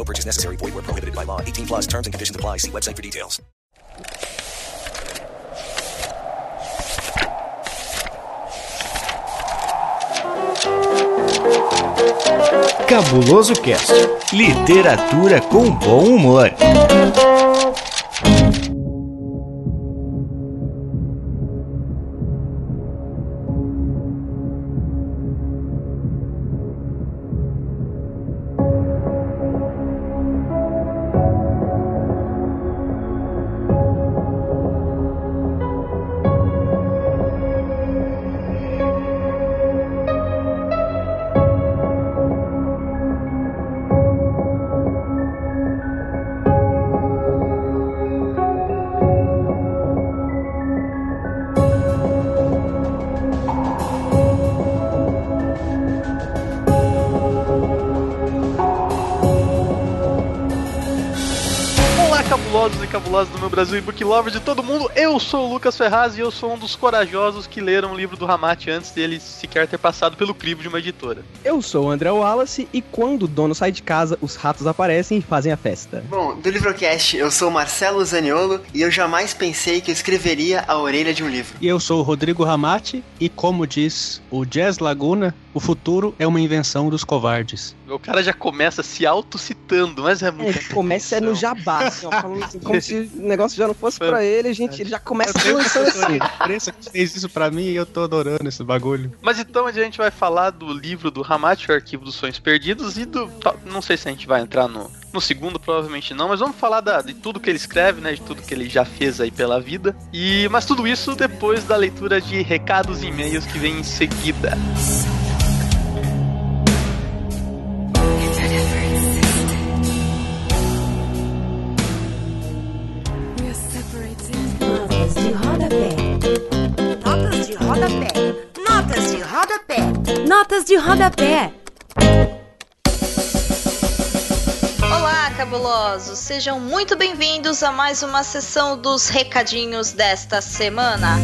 No purchase necessary. Void where prohibited by law. 18 plus terms and conditions apply. See website for details. Cabuloso Cast. Literatura com bom humor. Brasil e book lover de todo mundo. Eu sou o Lucas Ferraz e eu sou um dos corajosos que leram o livro do Ramate antes dele sequer ter passado pelo crivo de uma editora. Eu sou o André Wallace e quando o dono sai de casa, os ratos aparecem e fazem a festa. Bom, do Livrocast, eu sou o Marcelo Zaniolo e eu jamais pensei que eu escreveria a orelha de um livro. E eu sou o Rodrigo Ramati e como diz o Jazz Laguna, o futuro é uma invenção dos covardes. O cara já começa se autocitando, mas é muito. Ele começa no jabá, assim, ó, falando assim, como se o negócio já não fosse pra ele, a gente, já começa lançando assim. A imprensa que fez isso pra mim e eu tô adorando esse bagulho. Mas então a gente vai falar do livro do Ramate, o Arquivo dos Sonhos Perdidos, e do. Não sei se a gente vai entrar no, no segundo, provavelmente não, mas vamos falar da, de tudo que ele escreve, né? De tudo que ele já fez aí pela vida. E Mas tudo isso depois da leitura de recados e e-mails que vem em seguida. Notas Notas de rodapé. Olá, cabulosos! Sejam muito bem-vindos a mais uma sessão dos recadinhos desta semana.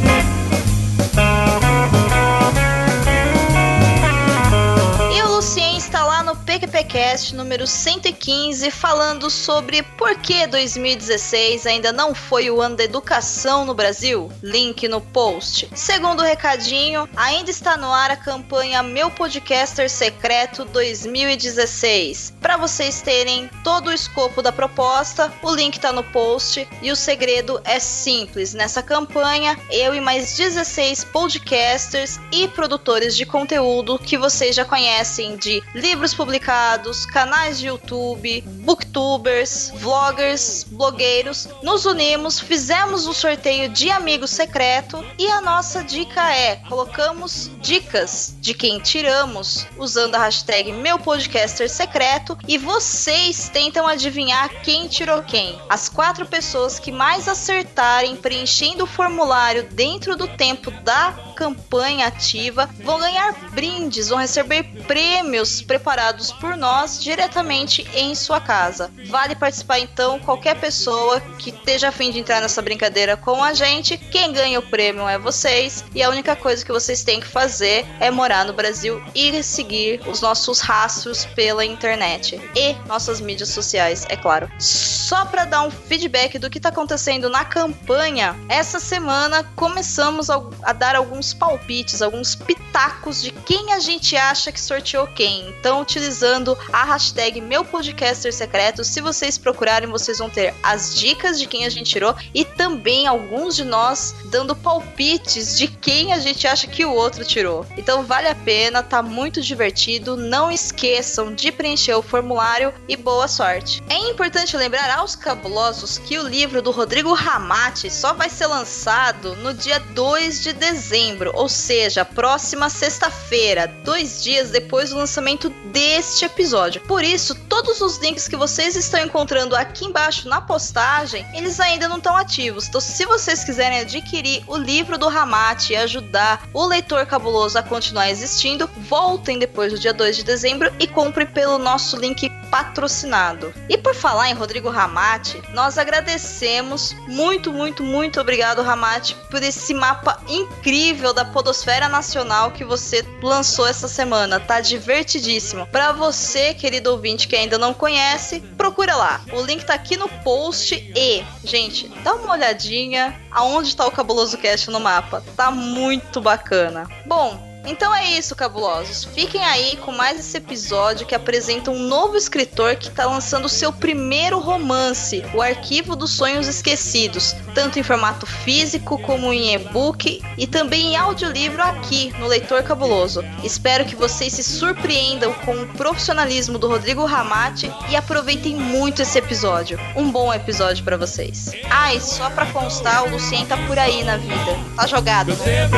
No PQPcast número 115 falando sobre por que 2016 ainda não foi o ano da educação no Brasil. Link no post. Segundo recadinho, ainda está no ar a campanha Meu Podcaster Secreto 2016. Para vocês terem todo o escopo da proposta, o link está no post e o segredo é simples. Nessa campanha, eu e mais 16 podcasters e produtores de conteúdo que vocês já conhecem de livros publicados, canais de YouTube, booktubers, vloggers, blogueiros, nos unimos, fizemos um sorteio de amigo secreto e a nossa dica é: colocamos dicas de quem tiramos usando a hashtag meu podcaster secreto e vocês tentam adivinhar quem tirou quem. As quatro pessoas que mais acertarem preenchendo o formulário dentro do tempo da campanha ativa vão ganhar brindes, vão receber prêmios preparados por nós diretamente em sua casa. Vale participar então qualquer pessoa que esteja a fim de entrar nessa brincadeira com a gente. Quem ganha o prêmio é vocês e a única coisa que vocês têm que fazer é morar no Brasil e seguir os nossos rastros pela internet e nossas mídias sociais, é claro. Só para dar um feedback do que está acontecendo na campanha, essa semana começamos a dar alguns alguns palpites, alguns pitacos de quem a gente acha que sorteou quem. Então, utilizando a hashtag meu podcaster secreto, se vocês procurarem, vocês vão ter as dicas de quem a gente tirou e também alguns de nós dando palpites de quem a gente acha que o outro tirou. Então, vale a pena, tá muito divertido. Não esqueçam de preencher o formulário e boa sorte. É importante lembrar aos cabulosos que o livro do Rodrigo Ramati só vai ser lançado no dia 2 de dezembro, ou seja, próxima sexta-feira, dois dias depois do lançamento deste episódio. Por isso, todos os links que vocês estão encontrando aqui embaixo na postagem, eles ainda não estão ativos. Então, se vocês quiserem adquirir o livro do Ramati e ajudar o leitor cabuloso a continuar existindo, voltem depois do dia 2 de dezembro e comprem pelo nosso link patrocinado. E por falar em Rodrigo Ramati, nós agradecemos muito, muito, muito obrigado, Ramati, por esse mapa incrível da Podosfera Nacional que você lançou essa semana. Tá divertidíssimo. Para você, querido ouvinte que ainda não conhece, procura lá. O link tá aqui no post e, gente, dá uma olhadinha aonde está o Cabuloso Cast no mapa. Tá muito bacana. Bom, então é isso, cabulosos. Fiquem aí com mais esse episódio que apresenta um novo escritor que está lançando seu primeiro romance, O Arquivo dos Sonhos Esquecidos, tanto em formato físico como em e-book e também em audiolivro aqui no Leitor Cabuloso. Espero que vocês se surpreendam com o profissionalismo do Rodrigo Ramati e aproveitem muito esse episódio. Um bom episódio para vocês. Ah, e só para constar, o Lucien tá por aí na vida. Tá jogado, né?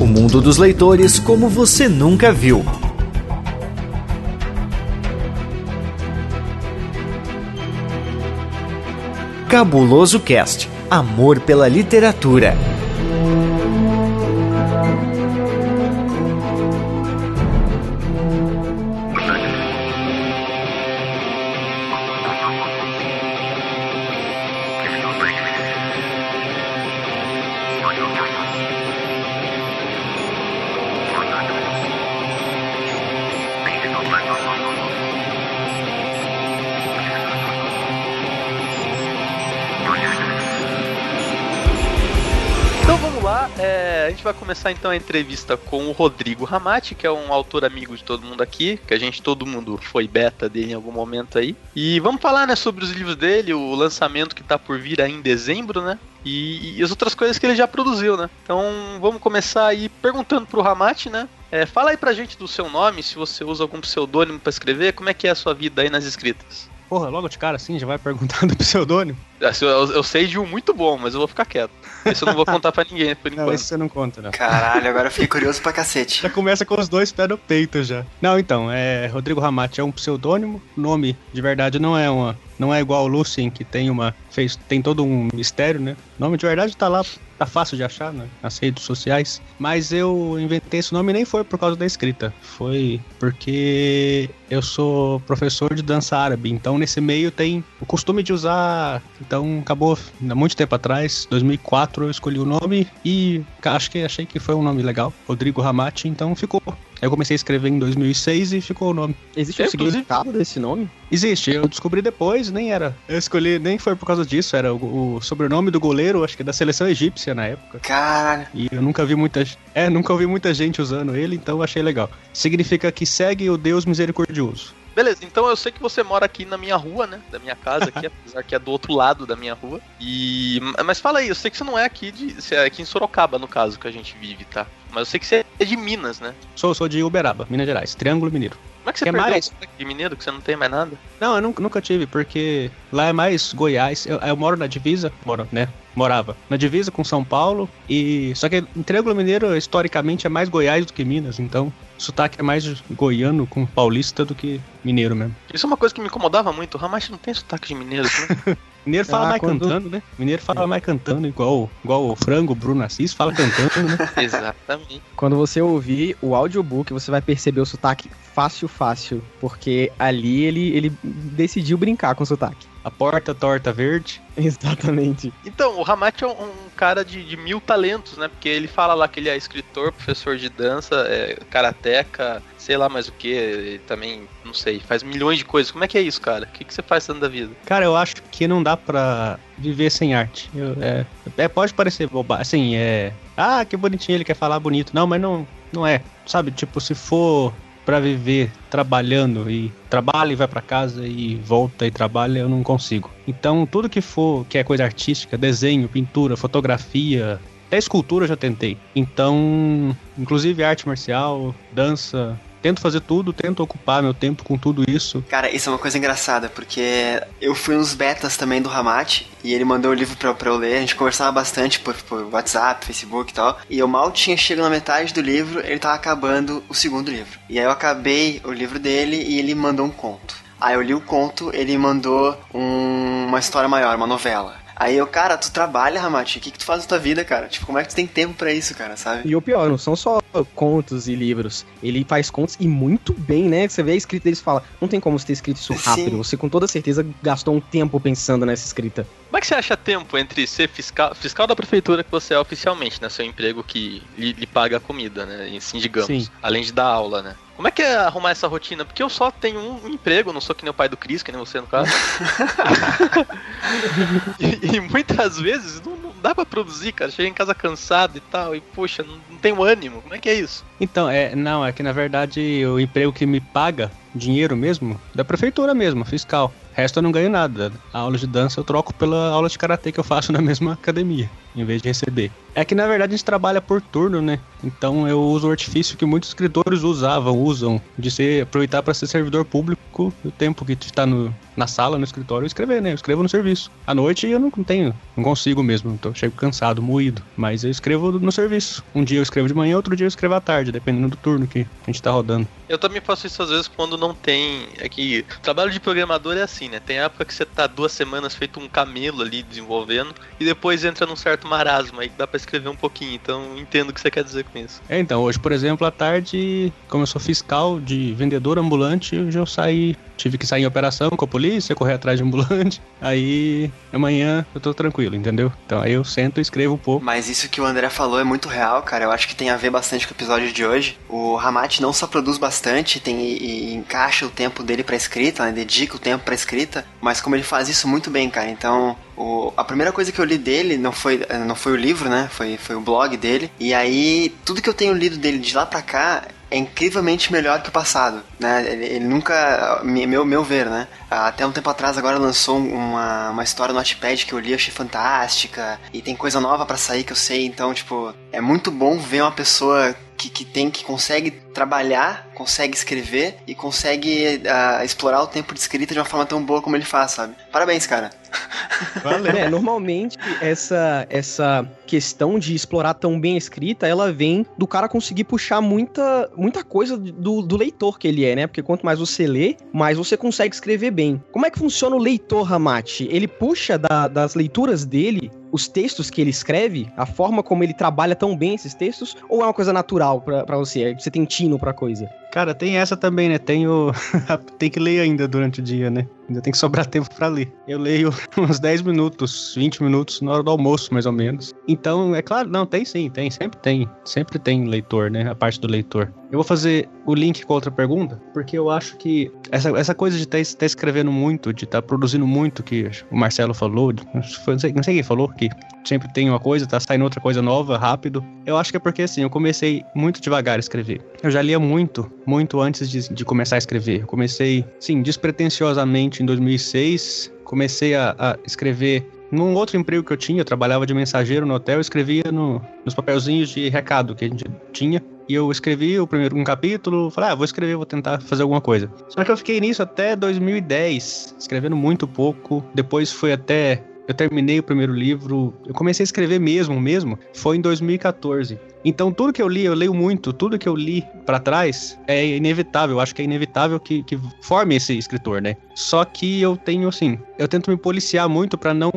O mundo dos leitores como você nunca viu. Cabuloso Cast Amor pela Literatura. Começar então a entrevista com o Rodrigo Ramati, que é um autor amigo de todo mundo aqui, que a gente, todo mundo foi beta dele em algum momento aí. E vamos falar, né, sobre os livros dele, o lançamento que tá por vir aí em dezembro, né? E, e as outras coisas que ele já produziu, né? Então vamos começar aí perguntando pro Ramati, né? É, fala aí pra gente do seu nome, se você usa algum pseudônimo pra escrever, como é que é a sua vida aí nas escritas? Porra, logo de cara assim, já vai perguntando pseudônimo. Assim, Eu, eu sei de um muito bom, mas eu vou ficar quieto. Esse eu não vou contar pra ninguém por Não, enquanto. esse você não conta, não. Caralho, agora eu fiquei curioso pra cacete. Já começa com os dois pés no peito já. Não, então, é Rodrigo Ramati é um pseudônimo. Nome de verdade não é uma, não é igual o Lucien que tem uma fez tem todo um mistério, né? Nome de verdade tá lá, tá fácil de achar, né? Nas redes sociais. Mas eu inventei esse nome nem foi por causa da escrita, foi porque eu sou professor de dança árabe, então nesse meio tem o costume de usar, então acabou há muito tempo atrás, 2004 eu escolhi o nome e acho que achei que foi um nome legal, Rodrigo Ramati, então ficou. Aí eu comecei a escrever em 2006 e ficou o nome. Existe um significado desse nome? Existe, eu descobri depois, nem era. Eu escolhi, nem foi por causa disso, era o, o sobrenome do goleiro, acho que da seleção egípcia na época. Caralho. E eu nunca vi muita, é, nunca ouvi muita gente usando ele, então eu achei legal. Significa que segue o Deus misericordioso. Beleza, então eu sei que você mora aqui na minha rua, né? Da minha casa aqui, apesar que é do outro lado da minha rua. E. Mas fala aí, eu sei que você não é aqui de. Você é aqui em Sorocaba, no caso, que a gente vive, tá? Mas eu sei que você é de Minas, né? Sou, sou de Uberaba, Minas Gerais, Triângulo Mineiro. Como é que você Quer perdeu mais? de mineiro, que você não tem mais nada? Não, eu nunca, nunca tive, porque lá é mais Goiás. Eu, eu moro na divisa, moro, né? Morava na divisa com São Paulo e só que em Triângulo Mineiro historicamente é mais Goiás do que Minas, então o sotaque é mais goiano com paulista do que mineiro mesmo. Isso é uma coisa que me incomodava muito. O Ramacho não tem sotaque de mineiro, né? Mineiro fala Ah, mais quando- cantando, né? Mineiro fala mais cantando, igual, igual o frango, o Bruno Assis fala cantando, né? Exatamente. Quando você ouvir o audiobook, você vai perceber o sotaque fácil, fácil. Porque ali ele, ele decidiu brincar com o sotaque. A porta torta verde. Exatamente. Então, o Ramate é um, um cara de, de, mil talentos, né? Porque ele fala lá que ele é escritor, professor de dança, é karateca, sei lá mais o que. Também, não sei, faz milhões de coisas. Como é que é isso, cara? O que, que você faz dentro da vida? Cara, eu acho que não dá pra viver sem arte. Eu, é, é, pode parecer bobagem, assim, é... Ah, que bonitinho, ele quer falar bonito. Não, mas não, não é. Sabe, tipo, se for para viver trabalhando e trabalha e vai para casa e volta e trabalha, eu não consigo. Então, tudo que for que é coisa artística, desenho, pintura, fotografia, até escultura eu já tentei. Então, inclusive arte marcial, dança, tento fazer tudo, tento ocupar meu tempo com tudo isso. Cara, isso é uma coisa engraçada, porque eu fui uns betas também do Ramate, e ele mandou o livro pra, pra eu ler, a gente conversava bastante por, por WhatsApp, Facebook e tal, e eu mal tinha chegado na metade do livro, ele tava acabando o segundo livro. E aí eu acabei o livro dele e ele mandou um conto. Aí eu li o conto, ele mandou um, uma história maior, uma novela. Aí eu, cara, tu trabalha, Ramati, o que, que tu faz na tua vida, cara? Tipo, como é que tu tem tempo para isso, cara, sabe? E o pior, não são só contos e livros. Ele faz contos e muito bem, né? Você vê a escrita deles e fala, não tem como você ter escrito isso rápido. Sim. Você com toda certeza gastou um tempo pensando nessa escrita. Como é que você acha tempo entre ser fiscal, fiscal da prefeitura que você é oficialmente, né? Seu emprego que lhe, lhe paga a comida, né? Assim, digamos. Sim. Além de dar aula, né? Como é que é arrumar essa rotina? Porque eu só tenho um emprego, não sou que nem o pai do Cris, que nem você no caso. e, e, muitas vezes não, não dá para produzir, cara. Chega em casa cansado e tal, e poxa, não, não tenho ânimo. Como é que é isso? Então, é, não, é que na verdade o emprego que me paga dinheiro mesmo, da prefeitura mesmo, fiscal. Resto eu não ganho nada. A aula de dança eu troco pela aula de karatê que eu faço na mesma academia, em vez de receber. É que na verdade a gente trabalha por turno, né? Então eu uso o artifício que muitos escritores usavam, usam, de ser, aproveitar para ser servidor público o tempo que está na sala, no escritório, escrever, né? Eu escrevo no serviço. À noite eu não tenho, não consigo mesmo, então chego cansado, moído. Mas eu escrevo no serviço. Um dia eu escrevo de manhã, outro dia eu escrevo à tarde, dependendo do turno que a gente tá rodando. Eu também faço isso às vezes quando não tem. É que trabalho de programador é assim, né? Tem época que você tá duas semanas feito um camelo ali desenvolvendo e depois entra num certo marasmo aí que dá pra escrever um pouquinho. Então entendo o que você quer dizer com isso. É, então, hoje, por exemplo, à tarde, como eu sou fiscal de vendedor ambulante, hoje eu saí tive que sair em operação com a polícia, correr atrás de ambulante. Aí amanhã eu tô tranquilo, entendeu? Então aí eu sento e escrevo um pouco. Mas isso que o André falou é muito real, cara. Eu acho que tem a ver bastante com o episódio de hoje. O Ramate não só produz bastante, tem e, e encaixa o tempo dele pra escrita, né? Dedica o tempo pra escrita, mas como ele faz isso muito bem, cara. Então, o, a primeira coisa que eu li dele não foi, não foi o livro, né? Foi, foi o blog dele. E aí, tudo que eu tenho lido dele de lá pra cá é incrivelmente melhor que o passado, né? Ele, ele, nunca, meu, meu ver, né? Até um tempo atrás agora lançou uma, uma história no Notepad que eu li, achei fantástica, e tem coisa nova para sair que eu sei, então, tipo, é muito bom ver uma pessoa que, que tem, que consegue trabalhar, consegue escrever e consegue uh, explorar o tempo de escrita de uma forma tão boa como ele faz, sabe? Parabéns, cara. Valeu. É, normalmente essa essa questão de explorar tão bem a escrita, ela vem do cara conseguir puxar muita, muita coisa do, do leitor que ele é, né? Porque quanto mais você lê, mais você consegue escrever bem. Como é que funciona o leitor, Ramate? Ele puxa da, das leituras dele os textos que ele escreve, a forma como ele trabalha tão bem esses textos, ou é uma coisa natural para você? Você tem tino pra coisa? Cara, tem essa também, né? Tenho. tem que ler ainda durante o dia, né? Ainda tem que sobrar tempo para ler. Eu leio uns 10 minutos, 20 minutos na hora do almoço, mais ou menos. Então, é claro, não, tem sim, tem, sempre tem. Sempre tem leitor, né? A parte do leitor. Eu vou fazer o link com outra pergunta, porque eu acho que essa, essa coisa de estar tá, tá escrevendo muito, de estar tá produzindo muito, que o Marcelo falou, não sei, não sei quem falou, que sempre tem uma coisa, tá saindo outra coisa nova, rápido. Eu acho que é porque assim, eu comecei muito devagar a escrever. Eu já lia muito, muito antes de, de começar a escrever. Eu comecei, sim, despretensiosamente em 2006. Comecei a, a escrever num outro emprego que eu tinha, eu trabalhava de mensageiro no hotel, eu escrevia no, nos papelzinhos de recado que a gente tinha. E eu escrevi o primeiro um capítulo, falei, ah, vou escrever, vou tentar fazer alguma coisa. Só que eu fiquei nisso até 2010, escrevendo muito pouco. Depois foi até eu terminei o primeiro livro, eu comecei a escrever mesmo, mesmo, foi em 2014. Então tudo que eu li, eu leio muito, tudo que eu li para trás é inevitável, eu acho que é inevitável que, que forme esse escritor, né? Só que eu tenho assim, eu tento me policiar muito para não,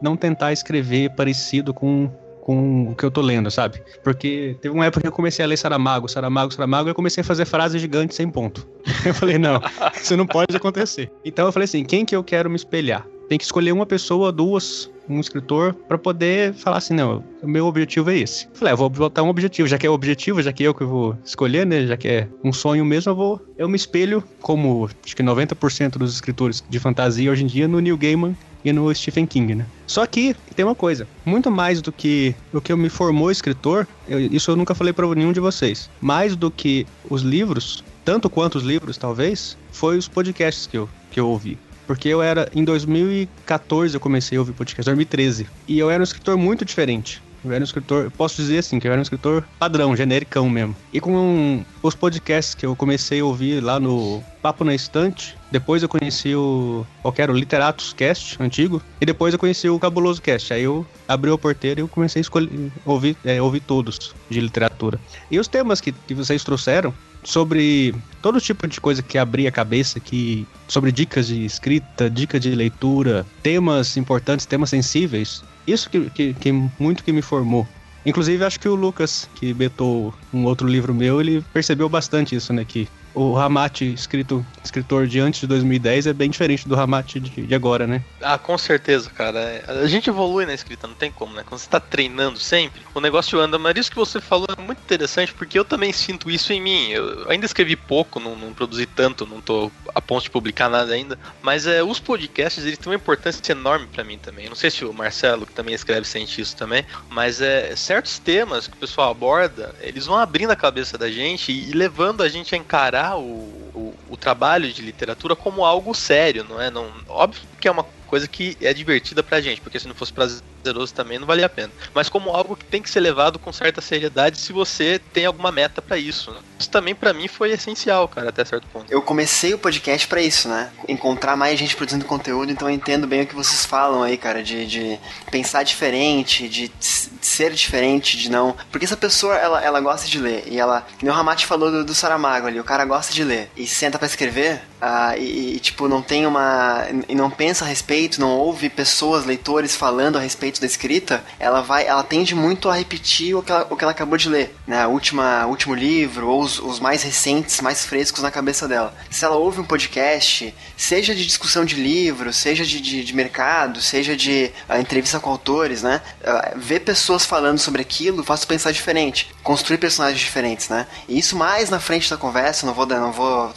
não tentar escrever parecido com com o que eu tô lendo, sabe? Porque teve uma época que eu comecei a ler Saramago, Saramago, Saramago, e eu comecei a fazer frases gigantes sem ponto. Eu falei, não, isso não pode acontecer. Então eu falei assim, quem que eu quero me espelhar? Tem que escolher uma pessoa, duas, um escritor, para poder falar assim, não, o meu objetivo é esse. Falei, ah, vou botar um objetivo, já que é o objetivo, já que é eu que vou escolher, né, já que é um sonho mesmo, eu vou, eu me espelho, como acho que 90% dos escritores de fantasia hoje em dia, no Neil Gaiman e no Stephen King, né? Só que tem uma coisa, muito mais do que o que eu me formou escritor, eu, isso eu nunca falei para nenhum de vocês. Mais do que os livros, tanto quanto os livros, talvez, foi os podcasts que eu, que eu ouvi. Porque eu era, em 2014 eu comecei a ouvir podcast, 2013. E eu era um escritor muito diferente. Eu era um escritor, posso dizer assim, que eu era um escritor padrão, genericão mesmo. E com os podcasts que eu comecei a ouvir lá no Papo na Estante, depois eu conheci o. Qual era? O Literatus Cast, antigo. E depois eu conheci o Cabuloso Cast. Aí eu abri a porteira e eu comecei a escolher, ouvir, é, ouvir todos de literatura. E os temas que, que vocês trouxeram sobre todo tipo de coisa que abria a cabeça, que sobre dicas de escrita, dicas de leitura, temas importantes, temas sensíveis. Isso que, que, que muito que me formou. Inclusive, acho que o Lucas, que betou um outro livro meu, ele percebeu bastante isso, né? Que o Ramate escrito, escritor de antes de 2010 é bem diferente do Ramate de, de, agora, né? Ah, com certeza, cara. A gente evolui na escrita, não tem como, né? Quando você tá treinando sempre, o negócio anda. Mas isso que você falou é muito interessante, porque eu também sinto isso em mim. Eu ainda escrevi pouco, não, não produzi tanto, não tô a ponto de publicar nada ainda. Mas é, os podcasts, eles têm uma importância enorme para mim também. Não sei se o Marcelo, que também escreve, sente isso também. Mas é, certos temas que o pessoal aborda, eles vão abrindo a cabeça da gente e, e levando a gente a encarar o, o, o, trabalho de literatura como algo sério, não é? Não, óbvio que é uma coisa que é divertida pra gente, porque se não fosse prazeroso também não valia a pena. Mas como algo que tem que ser levado com certa seriedade se você tem alguma meta para isso. Né? Isso também para mim foi essencial, cara, até certo ponto. Eu comecei o podcast para isso, né? Encontrar mais gente produzindo conteúdo, então eu entendo bem o que vocês falam aí, cara, de, de pensar diferente, de, ser diferente, de não. Porque essa pessoa, ela, ela gosta de ler, e ela. Que o Ramate falou do, do Saramago ali, o cara gosta de ler e senta para escrever, uh, e, e, tipo, não tem uma. e não pensa a respeito não ouve pessoas, leitores falando a respeito da escrita, ela vai, ela tende muito a repetir o que ela, o que ela acabou de ler, né? Última, último livro ou os, os mais recentes, mais frescos na cabeça dela. Se ela ouve um podcast, seja de discussão de livro, seja de, de, de mercado, seja de uh, entrevista com autores, né? Uh, ver pessoas falando sobre aquilo faz pensar diferente, construir personagens diferentes, né? E isso mais na frente da conversa, não vou, não vou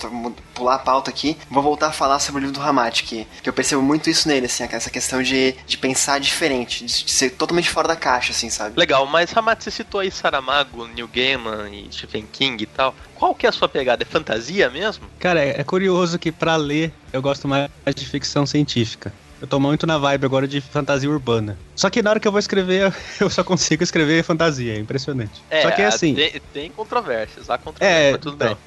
pular a pauta aqui, vou voltar a falar sobre o livro do Ramati, que, que eu percebo muito isso nele, assim, essa questão de, de pensar diferente, de, de ser totalmente fora da caixa, assim, sabe? Legal, mas Ramati, você citou aí Saramago, Neil Gaiman e Stephen King e tal. Qual que é a sua pegada? É fantasia mesmo? Cara, é, é curioso que para ler eu gosto mais de ficção científica. Eu tô muito na vibe agora de fantasia urbana. Só que na hora que eu vou escrever, eu só consigo escrever fantasia, é impressionante. É, só que é assim. Tem, tem controvérsias, há controvérsias, é, tudo então, bem.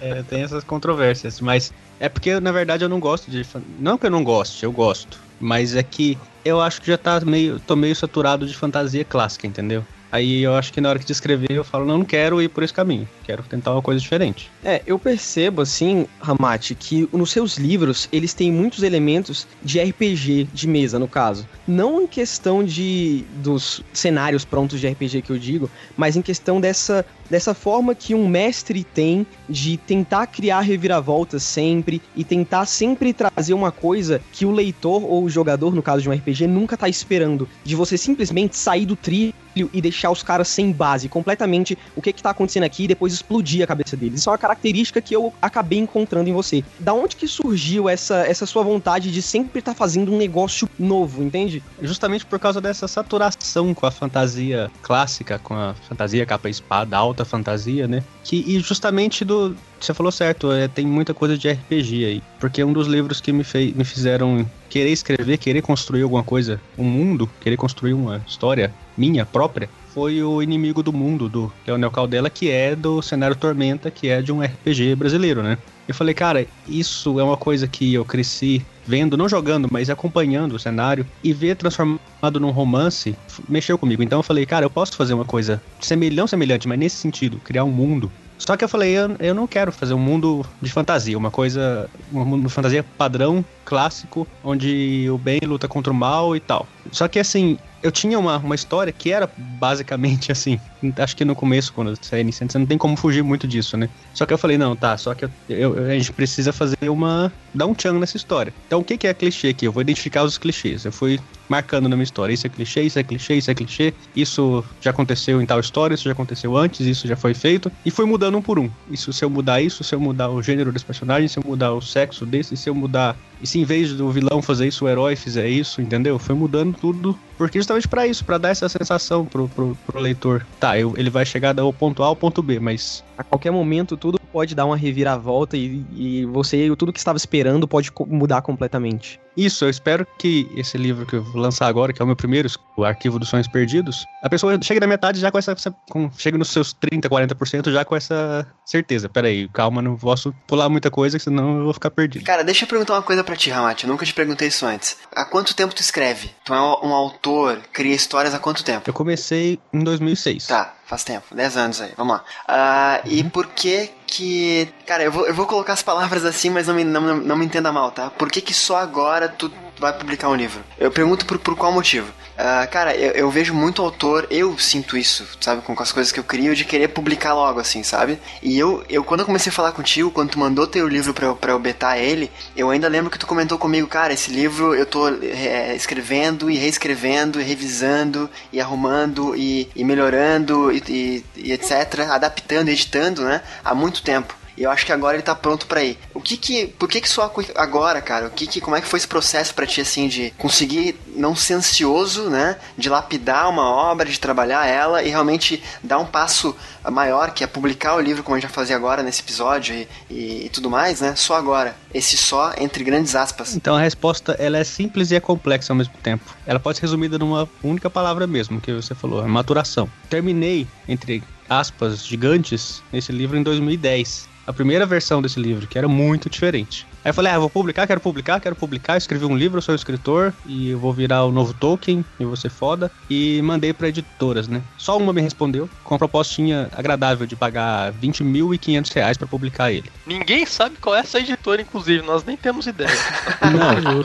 É, tem essas controvérsias, mas é porque na verdade eu não gosto de. Não que eu não goste, eu gosto. Mas é que eu acho que já tá meio. tô meio saturado de fantasia clássica, entendeu? Aí eu acho que na hora que de escrever eu falo, não, não quero ir por esse caminho, quero tentar uma coisa diferente. É, eu percebo assim, Ramate, que nos seus livros eles têm muitos elementos de RPG de mesa, no caso. Não em questão de dos cenários prontos de RPG que eu digo, mas em questão dessa dessa forma que um mestre tem de tentar criar reviravoltas sempre e tentar sempre trazer uma coisa que o leitor ou o jogador, no caso de um RPG, nunca tá esperando. De você simplesmente sair do trilho e deixar os caras sem base, completamente o que que tá acontecendo aqui e depois explodir a cabeça deles. Isso é uma característica que eu acabei encontrando em você. Da onde que surgiu essa, essa sua vontade de sempre estar tá fazendo um negócio novo, entende? Justamente por causa dessa saturação com a fantasia clássica, com a fantasia capa espada, alta fantasia, né? Que, e justamente do, você falou certo, é, tem muita coisa de RPG aí. Porque um dos livros que me, fez, me fizeram querer escrever, querer construir alguma coisa, um mundo, querer construir uma história minha própria, foi o Inimigo do Mundo, do Leonel Caldela, que é do cenário Tormenta, que é de um RPG brasileiro, né? Eu falei, cara, isso é uma coisa que eu cresci vendo, não jogando, mas acompanhando o cenário e ver transformado num romance mexeu comigo. Então eu falei, cara, eu posso fazer uma coisa semelhante, semelhante, mas nesse sentido, criar um mundo só que eu falei, eu, eu não quero fazer um mundo de fantasia, uma coisa, um mundo de fantasia padrão, clássico, onde o bem luta contra o mal e tal. Só que assim, eu tinha uma, uma história que era basicamente assim. Acho que no começo, quando você é iniciante, você não tem como fugir muito disso, né? Só que eu falei, não, tá, só que eu, eu, a gente precisa fazer uma. dar um tchan nessa história. Então o que, que é clichê aqui? Eu vou identificar os clichês. Eu fui marcando na minha história. Isso é clichê, isso é clichê, isso é clichê. Isso já aconteceu em tal história, isso já aconteceu antes, isso já foi feito. E fui mudando um por um. Isso se eu mudar isso, se eu mudar o gênero desse personagem, se eu mudar o sexo desse, se eu mudar. E se em vez do vilão fazer isso, o herói fizer isso, entendeu? Foi mudando tudo. Porque justamente para isso, para dar essa sensação pro, pro, pro leitor. Tá, eu, ele vai chegar do ponto A ao ponto B, mas. A qualquer momento tudo pode dar uma reviravolta e, e você, tudo que estava esperando pode mudar completamente. Isso, eu espero que esse livro que eu vou lançar agora, que é o meu primeiro, o Arquivo dos Sonhos Perdidos, a pessoa chega na metade já com essa. Com, chega nos seus 30, 40% já com essa certeza. Pera aí, calma, não posso pular muita coisa, senão eu vou ficar perdido. Cara, deixa eu perguntar uma coisa pra ti, Ramati. Eu nunca te perguntei isso antes. Há quanto tempo tu escreve? Tu é um autor, cria histórias há quanto tempo? Eu comecei em 2006. Tá, faz tempo, 10 anos aí, vamos lá. Uh, uhum. E por que que. Cara, eu vou, eu vou colocar as palavras assim, mas não me, não, não me entenda mal, tá? Por que, que só agora tu vai publicar um livro? Eu pergunto por, por qual motivo. Uh, cara, eu, eu, vejo muito autor, eu sinto isso, sabe, com, as coisas que eu crio, de querer publicar logo, assim, sabe? E eu, eu quando eu comecei a falar contigo, quando tu mandou teu livro pra eu, pra eu betar ele, eu ainda lembro que tu comentou comigo, cara, esse livro eu tô é, escrevendo e reescrevendo, e revisando, e arrumando, e, e melhorando, e, e, e etc., adaptando, editando, né, há muito tempo. E eu acho que agora ele tá pronto para ir. O que que, por que que só agora, cara? O que que, como é que foi esse processo para ti assim de conseguir não ser ansioso, né, de lapidar uma obra, de trabalhar ela e realmente dar um passo maior, que é publicar o livro como a gente vai fazer agora nesse episódio e, e, e tudo mais, né? Só agora. Esse só entre grandes aspas. Então a resposta ela é simples e é complexa ao mesmo tempo. Ela pode ser resumida numa única palavra mesmo, que você falou, é maturação. Terminei entre aspas gigantes esse livro em 2010 a primeira versão desse livro, que era muito diferente. Aí eu falei, ah, vou publicar, quero publicar, quero publicar. Escrevi um livro, eu sou escritor e eu vou virar o novo Tolkien e vou ser foda. E mandei para editoras, né? Só uma me respondeu com uma propostinha agradável de pagar 20.500 reais para publicar ele. Ninguém sabe qual é essa editora, inclusive, nós nem temos ideia. não,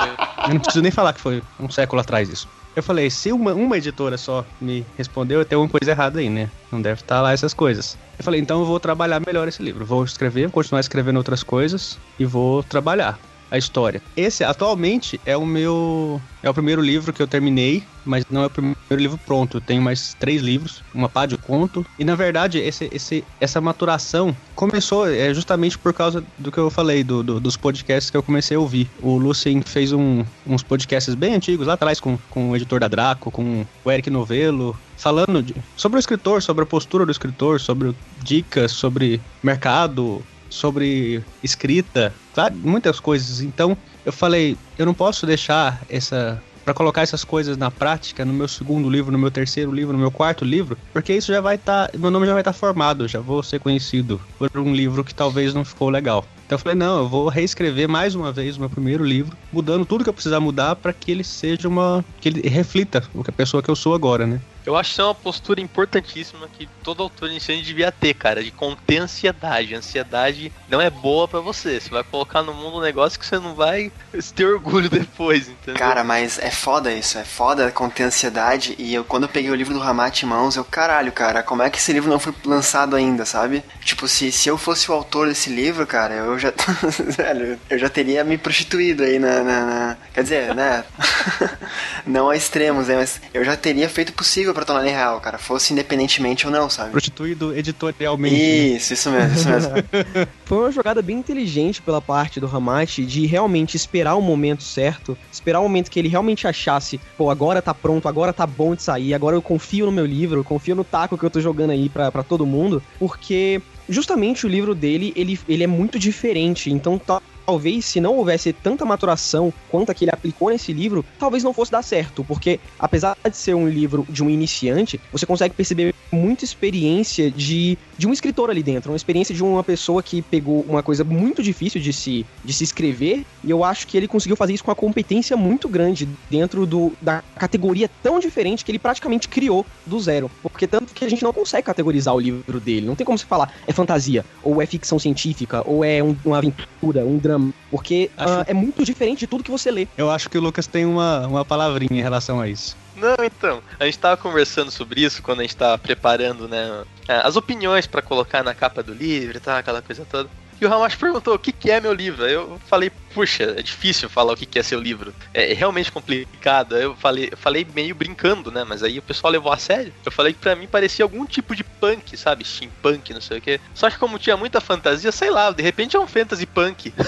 eu não preciso nem falar que foi um século atrás isso. Eu falei, se uma, uma editora só me respondeu, tem uma coisa errada aí, né? Não deve estar lá essas coisas. Eu falei, então eu vou trabalhar melhor esse livro. Vou escrever, continuar escrevendo outras coisas e vou trabalhar a história. Esse atualmente é o meu é o primeiro livro que eu terminei, mas não é o primeiro livro pronto. Eu tenho mais três livros, uma pá de conto. E na verdade, esse, esse, essa maturação começou é, justamente por causa do que eu falei, do, do, dos podcasts que eu comecei a ouvir. O Lucien fez um, uns podcasts bem antigos lá atrás com, com o editor da Draco, com o Eric Novello, falando de, sobre o escritor, sobre a postura do escritor, sobre dicas, sobre mercado, sobre escrita, muitas coisas. Então eu falei, eu não posso deixar essa para colocar essas coisas na prática no meu segundo livro, no meu terceiro livro, no meu quarto livro, porque isso já vai estar, tá, meu nome já vai estar tá formado, já vou ser conhecido por um livro que talvez não ficou legal. Então eu falei, não, eu vou reescrever mais uma vez o meu primeiro livro, mudando tudo que eu precisar mudar para que ele seja uma que ele reflita o que a pessoa que eu sou agora, né? Eu acho que é uma postura importantíssima que todo autor iniciante devia ter, cara, de conter ansiedade. A ansiedade não é boa para você. Você vai colocar no mundo um negócio que você não vai ter orgulho depois, entendeu? Cara, mas é foda isso, é foda conter ansiedade. E eu, quando eu peguei o livro do Ramat em mãos, eu, caralho, cara, como é que esse livro não foi lançado ainda, sabe? Tipo, se, se eu fosse o autor desse livro, cara, eu já. velho, eu já teria me prostituído aí na. na, na... Quer dizer, né? não a extremos, né? Mas eu já teria feito o possível pra tornar real, cara. Fosse independentemente ou não, sabe? Prostituído editorialmente. Né? Isso, né? isso mesmo, isso mesmo. Foi uma jogada bem inteligente pela parte do Hamachi de realmente esperar o momento certo, esperar o momento que ele realmente achasse, pô, agora tá pronto, agora tá bom de sair, agora eu confio no meu livro, eu confio no taco que eu tô jogando aí pra, pra todo mundo, porque justamente o livro dele, ele, ele é muito diferente, então tá talvez se não houvesse tanta maturação quanto a que ele aplicou nesse livro, talvez não fosse dar certo, porque apesar de ser um livro de um iniciante, você consegue perceber muita experiência de, de um escritor ali dentro, uma experiência de uma pessoa que pegou uma coisa muito difícil de se, de se escrever, e eu acho que ele conseguiu fazer isso com uma competência muito grande dentro do, da categoria tão diferente que ele praticamente criou do zero. Porque tanto que a gente não consegue categorizar o livro dele, não tem como se falar é fantasia, ou é ficção científica, ou é um, uma aventura, um drama porque Acho- ah, é muito diferente de tudo que você lê. Eu acho que o Lucas tem uma, uma palavrinha em relação a isso. Não, então, a gente tava conversando sobre isso quando a gente tava preparando, né, as opiniões pra colocar na capa do livro e tal, aquela coisa toda. E o Ramacho perguntou o que, que é meu livro. Aí Eu falei, puxa, é difícil falar o que, é seu livro. É realmente complicado. Eu falei, eu falei meio brincando, né? Mas aí o pessoal levou a sério. Eu falei que pra mim parecia algum tipo de punk, sabe? Steampunk, não sei o quê. Só que como tinha muita fantasia, sei lá, de repente é um fantasy punk.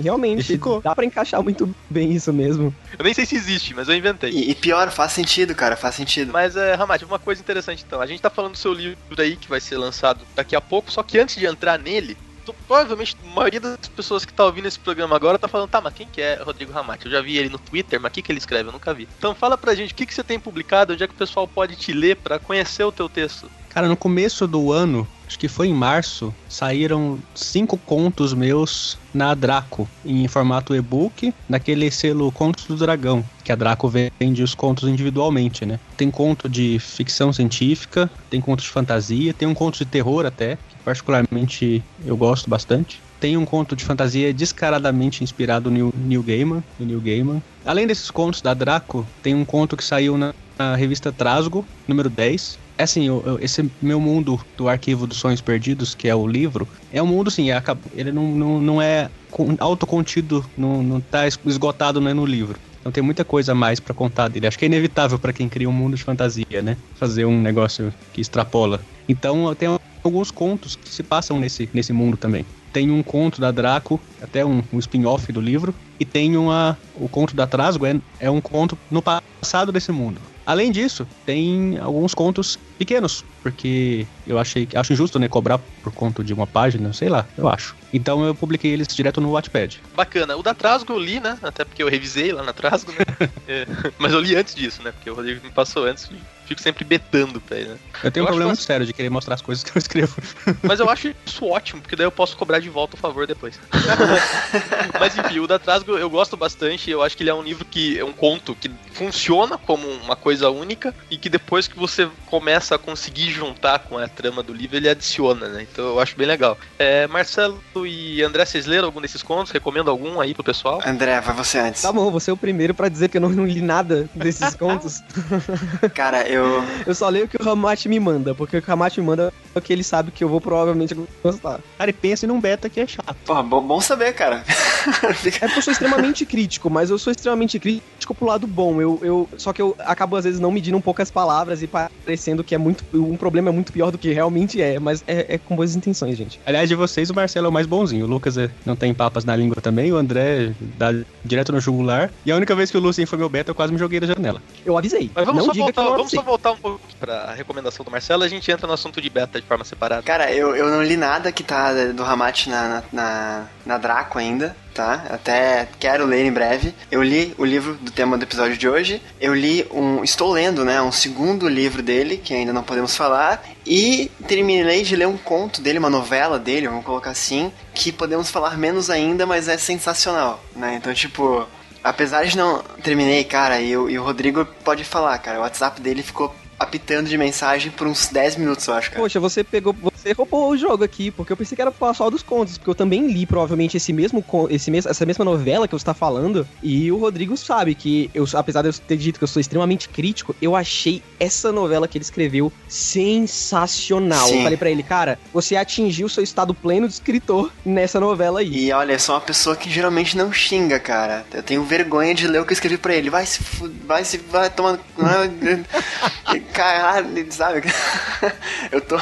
Realmente, dá pra encaixar muito bem isso mesmo. Eu nem sei se existe, mas eu inventei. E, e pior, faz sentido, cara, faz sentido. Mas, é, Ramad, uma coisa interessante então. A gente tá falando do seu livro aí, que vai ser lançado daqui a pouco, só que antes de entrar nele, tu- provavelmente a maioria das pessoas que tá ouvindo esse programa agora tá falando, tá, mas quem que é Rodrigo Ramati? Eu já vi ele no Twitter, mas o que, que ele escreve? Eu nunca vi. Então fala pra gente o que, que você tem publicado, onde é que o pessoal pode te ler pra conhecer o teu texto. Cara, no começo do ano, acho que foi em março, saíram cinco contos meus na Draco, em formato e-book, naquele selo Contos do Dragão, que a Draco vende os contos individualmente, né? Tem conto de ficção científica, tem conto de fantasia, tem um conto de terror até, particularmente eu gosto bastante. Tem um conto de fantasia descaradamente inspirado no Neil Gaiman, do Neil Gaiman. Além desses contos da Draco, tem um conto que saiu na, na revista Trasgo, número 10. É assim, eu- eu- esse meu mundo do Arquivo dos Sonhos Perdidos, que é o livro, é um mundo assim, é ele não, não, não é con- autocontido, não, não tá es- esgotado né, no livro. Então tem muita coisa a mais pra contar dele. Acho que é inevitável pra quem cria um mundo de fantasia, né? Fazer um negócio que extrapola. Então eu tenho alguns contos que se passam nesse, nesse mundo também. Tem um conto da Draco, até um, um spin-off do livro, e tem uma. O conto da Trasgo é, é um conto no passado desse mundo. Além disso, tem alguns contos pequenos, porque eu achei acho injusto, né, cobrar por conto de uma página, sei lá, eu acho. Então eu publiquei eles direto no Wattpad. Bacana. O da Trasgo eu li, né? Até porque eu revisei lá na Trasgo, né? É, mas eu li antes disso, né? Porque o Rodrigo me passou antes fico sempre betando pra ele, né? Eu tenho um acho problema muito sério de querer mostrar as coisas que eu escrevo. Mas eu acho isso ótimo, porque daí eu posso cobrar de volta o favor depois. Mas enfim, o da Trasgo eu gosto bastante. Eu acho que ele é um livro que é um conto que funciona como uma coisa única e que depois que você começa a conseguir juntar com a trama do livro, ele adiciona, né? Então eu acho bem legal. É, Marcelo e André, vocês leram algum desses contos? Recomendo algum aí pro pessoal? André, vai você antes. Tá bom, você é o primeiro pra dizer que eu não, não li nada desses contos. Cara, eu. Eu só leio o que o Ramate me manda, porque o que o Ramate me manda é o que ele sabe que eu vou provavelmente gostar. Cara, e pense num beta que é chato. Porra, bom, bom saber, cara. É porque eu sou extremamente crítico, mas eu sou extremamente crítico pro lado bom. Eu, eu, só que eu acabo, às vezes, não medindo um pouco as palavras e parecendo que é muito. Um problema é muito pior do que realmente é. Mas é, é com boas intenções, gente. Aliás, de vocês, o Marcelo é o mais bonzinho. O Lucas é- não tem papas na língua também, o André dá direto no jugular. E a única vez que o Lucien foi meu beta, eu quase me joguei da janela. Eu avisei. Mas vamos, não só diga voltar, que eu não vamos só. Voltar um pouco pra recomendação do Marcelo a gente entra no assunto de beta de forma separada. Cara, eu, eu não li nada que tá do Ramate na, na, na, na Draco ainda, tá? Até quero ler em breve. Eu li o livro do tema do episódio de hoje. Eu li um. Estou lendo, né? Um segundo livro dele, que ainda não podemos falar. E terminei de ler um conto dele, uma novela dele, vamos colocar assim, que podemos falar menos ainda, mas é sensacional, né? Então, tipo. Apesar de não. Terminei, cara, e, e o Rodrigo pode falar, cara. O WhatsApp dele ficou apitando de mensagem por uns 10 minutos, eu acho, cara. Poxa, você pegou. Você roubou o jogo aqui, porque eu pensei que era falar só dos contos, porque eu também li provavelmente esse mesmo, esse mes essa mesma novela que você tá falando. E o Rodrigo sabe que, eu, apesar de eu ter dito que eu sou extremamente crítico, eu achei essa novela que ele escreveu sensacional. Sim. Eu falei pra ele, cara, você atingiu seu estado pleno de escritor nessa novela aí. E olha, eu sou uma pessoa que geralmente não xinga, cara. Eu tenho vergonha de ler o que eu escrevi pra ele. Vai se vai se vai tomando. Caralho, sabe? Eu tô.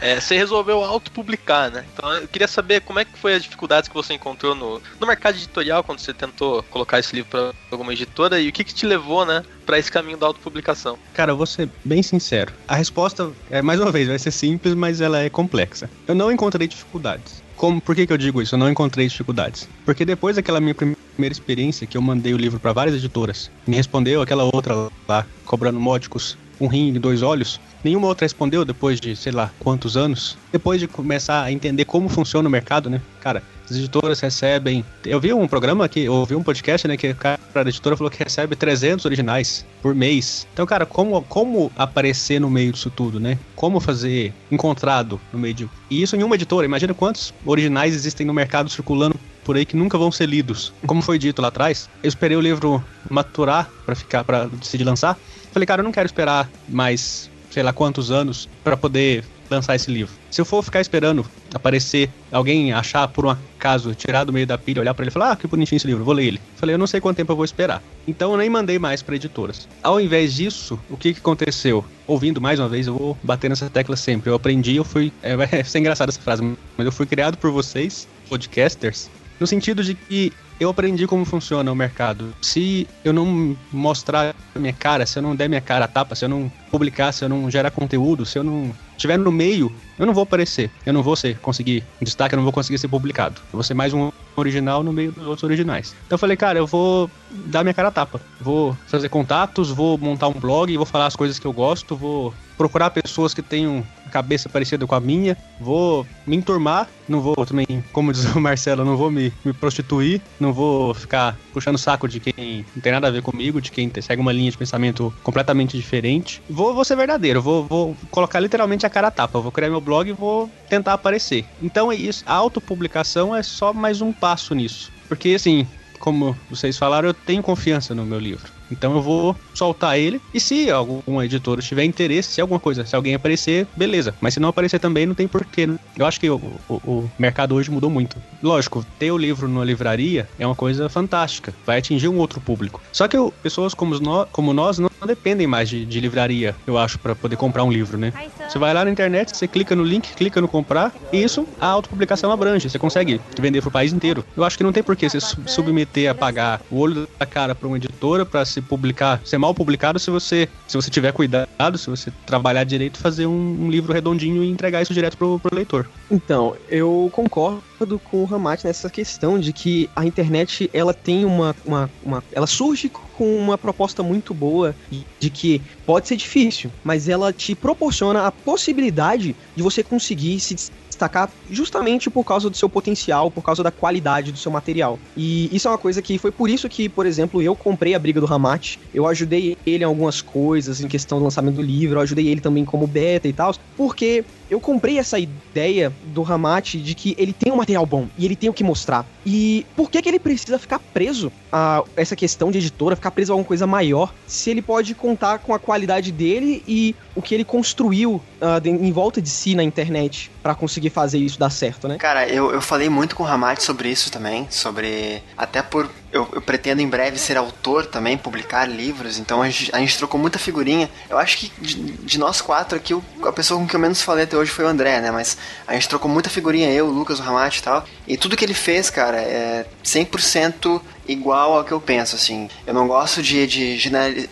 É, você resolveu autopublicar, né? Então eu queria saber como é que foi as dificuldades que você encontrou no, no mercado editorial quando você tentou colocar esse livro pra alguma editora e o que, que te levou, né, pra esse caminho da autopublicação. Cara, eu vou ser bem sincero. A resposta, é mais uma vez, vai ser simples, mas ela é complexa. Eu não encontrei dificuldades. Como, por que, que eu digo isso? Eu não encontrei dificuldades. Porque depois daquela minha primeira experiência, que eu mandei o livro para várias editoras, me respondeu aquela outra lá, cobrando módicos, um rim e dois olhos. Nenhuma outra respondeu depois de, sei lá, quantos anos. Depois de começar a entender como funciona o mercado, né? Cara, as editoras recebem. Eu vi um programa eu ouvi um podcast, né? Que o cara da editora falou que recebe 300 originais por mês. Então, cara, como, como aparecer no meio disso tudo, né? Como fazer encontrado no meio de. E isso em uma editora. Imagina quantos originais existem no mercado circulando por aí que nunca vão ser lidos. Como foi dito lá atrás, eu esperei o livro maturar para ficar, para decidir lançar. Falei, cara, eu não quero esperar mais, sei lá quantos anos para poder lançar esse livro. Se eu for ficar esperando aparecer alguém achar por um acaso, tirar do meio da pilha, olhar para ele e falar: "Ah, que bonitinho esse livro, vou ler ele". Falei: "Eu não sei quanto tempo eu vou esperar". Então eu nem mandei mais para editoras. Ao invés disso, o que que aconteceu? Ouvindo mais uma vez, eu vou bater nessa tecla sempre. Eu aprendi, eu fui, é, vai ser engraçado essa frase, mas eu fui criado por vocês, podcasters, no sentido de que eu aprendi como funciona o mercado. Se eu não mostrar minha cara, se eu não der minha cara a tapa, se eu não publicar, se eu não gerar conteúdo, se eu não estiver no meio, eu não vou aparecer. Eu não vou ser, conseguir destaque, eu não vou conseguir ser publicado. Eu vou ser mais um original no meio dos outros originais. Então eu falei, cara, eu vou dar minha cara a tapa. Vou fazer contatos, vou montar um blog, vou falar as coisas que eu gosto, vou procurar pessoas que tenham cabeça parecida com a minha, vou me enturmar, não vou também, como diz o Marcelo, não vou me, me prostituir, não vou ficar puxando o saco de quem não tem nada a ver comigo, de quem segue uma linha de pensamento completamente diferente. Vou, vou ser verdadeiro, vou, vou colocar literalmente a cara a tapa, vou criar meu blog e vou tentar aparecer. Então é isso, a autopublicação é só mais um passo nisso. Porque assim, como vocês falaram, eu tenho confiança no meu livro. Então eu vou soltar ele. E se alguma editora tiver interesse, se alguma coisa, se alguém aparecer, beleza. Mas se não aparecer também, não tem porquê. Né? Eu acho que o, o, o, mercado hoje mudou muito. Lógico, ter o livro na livraria é uma coisa fantástica. Vai atingir um outro público. Só que eu, pessoas como nós, como nós não dependem mais de, de livraria, eu acho, para poder comprar um livro, né? Você vai lá na internet, você clica no link, clica no comprar, e isso a autopublicação abrange. Você consegue vender pro país inteiro. Eu acho que não tem porquê você submeter a pagar o olho da cara para uma editora para se publicar, ser mal publicado se você, se você tiver cuidado, se você trabalhar direito, fazer um, um livro redondinho e entregar isso direto pro, pro leitor. Então, eu concordo com o Ramat nessa questão de que a internet ela tem uma, uma, uma ela surge com uma proposta muito boa de que pode ser difícil, mas ela te proporciona a possibilidade de você conseguir se destacar justamente por causa do seu potencial, por causa da qualidade do seu material. E isso é uma coisa que foi por isso que, por exemplo, eu comprei a briga do Ramat, eu ajudei ele em algumas coisas, em questão do lançamento do livro, eu ajudei ele também como beta e tal, porque eu comprei essa ideia do Ramat de que ele tem um material bom e ele tem o que mostrar. E por que, que ele precisa ficar preso a essa questão de editora, ficar preso a alguma coisa maior, se ele pode contar com a qualidade dele e o que ele construiu uh, em volta de si na internet para conseguir fazer isso dar certo, né? Cara, eu, eu falei muito com o Ramat sobre isso também, sobre. Até por eu, eu, pretendo em breve ser autor também, publicar livros, então a gente, a gente trocou muita figurinha. Eu acho que de, de, nós quatro aqui, a pessoa com que eu menos falei até hoje foi o André, né? Mas a gente trocou muita figurinha, eu, o Lucas, o Ramate e tal. E tudo que ele fez, cara, é 100% igual ao que eu penso, assim. Eu não gosto de, de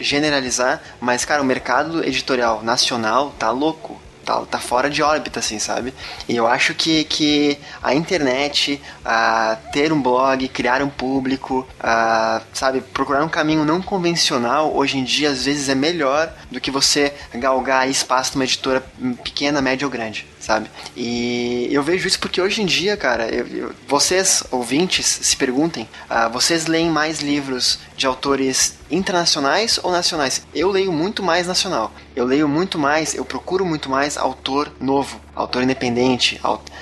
generalizar, mas, cara, o mercado editorial nacional tá louco tá, tá fora de órbita, assim, sabe? E eu acho que, que a internet, a ter um blog, criar um público, a, sabe, procurar um caminho não convencional, hoje em dia, às vezes é melhor do que você galgar espaço numa editora pequena, média ou grande sabe? E eu vejo isso porque hoje em dia, cara, eu, eu, vocês, ouvintes, se perguntem, uh, vocês leem mais livros de autores internacionais ou nacionais? Eu leio muito mais nacional. Eu leio muito mais, eu procuro muito mais autor novo, autor independente, autor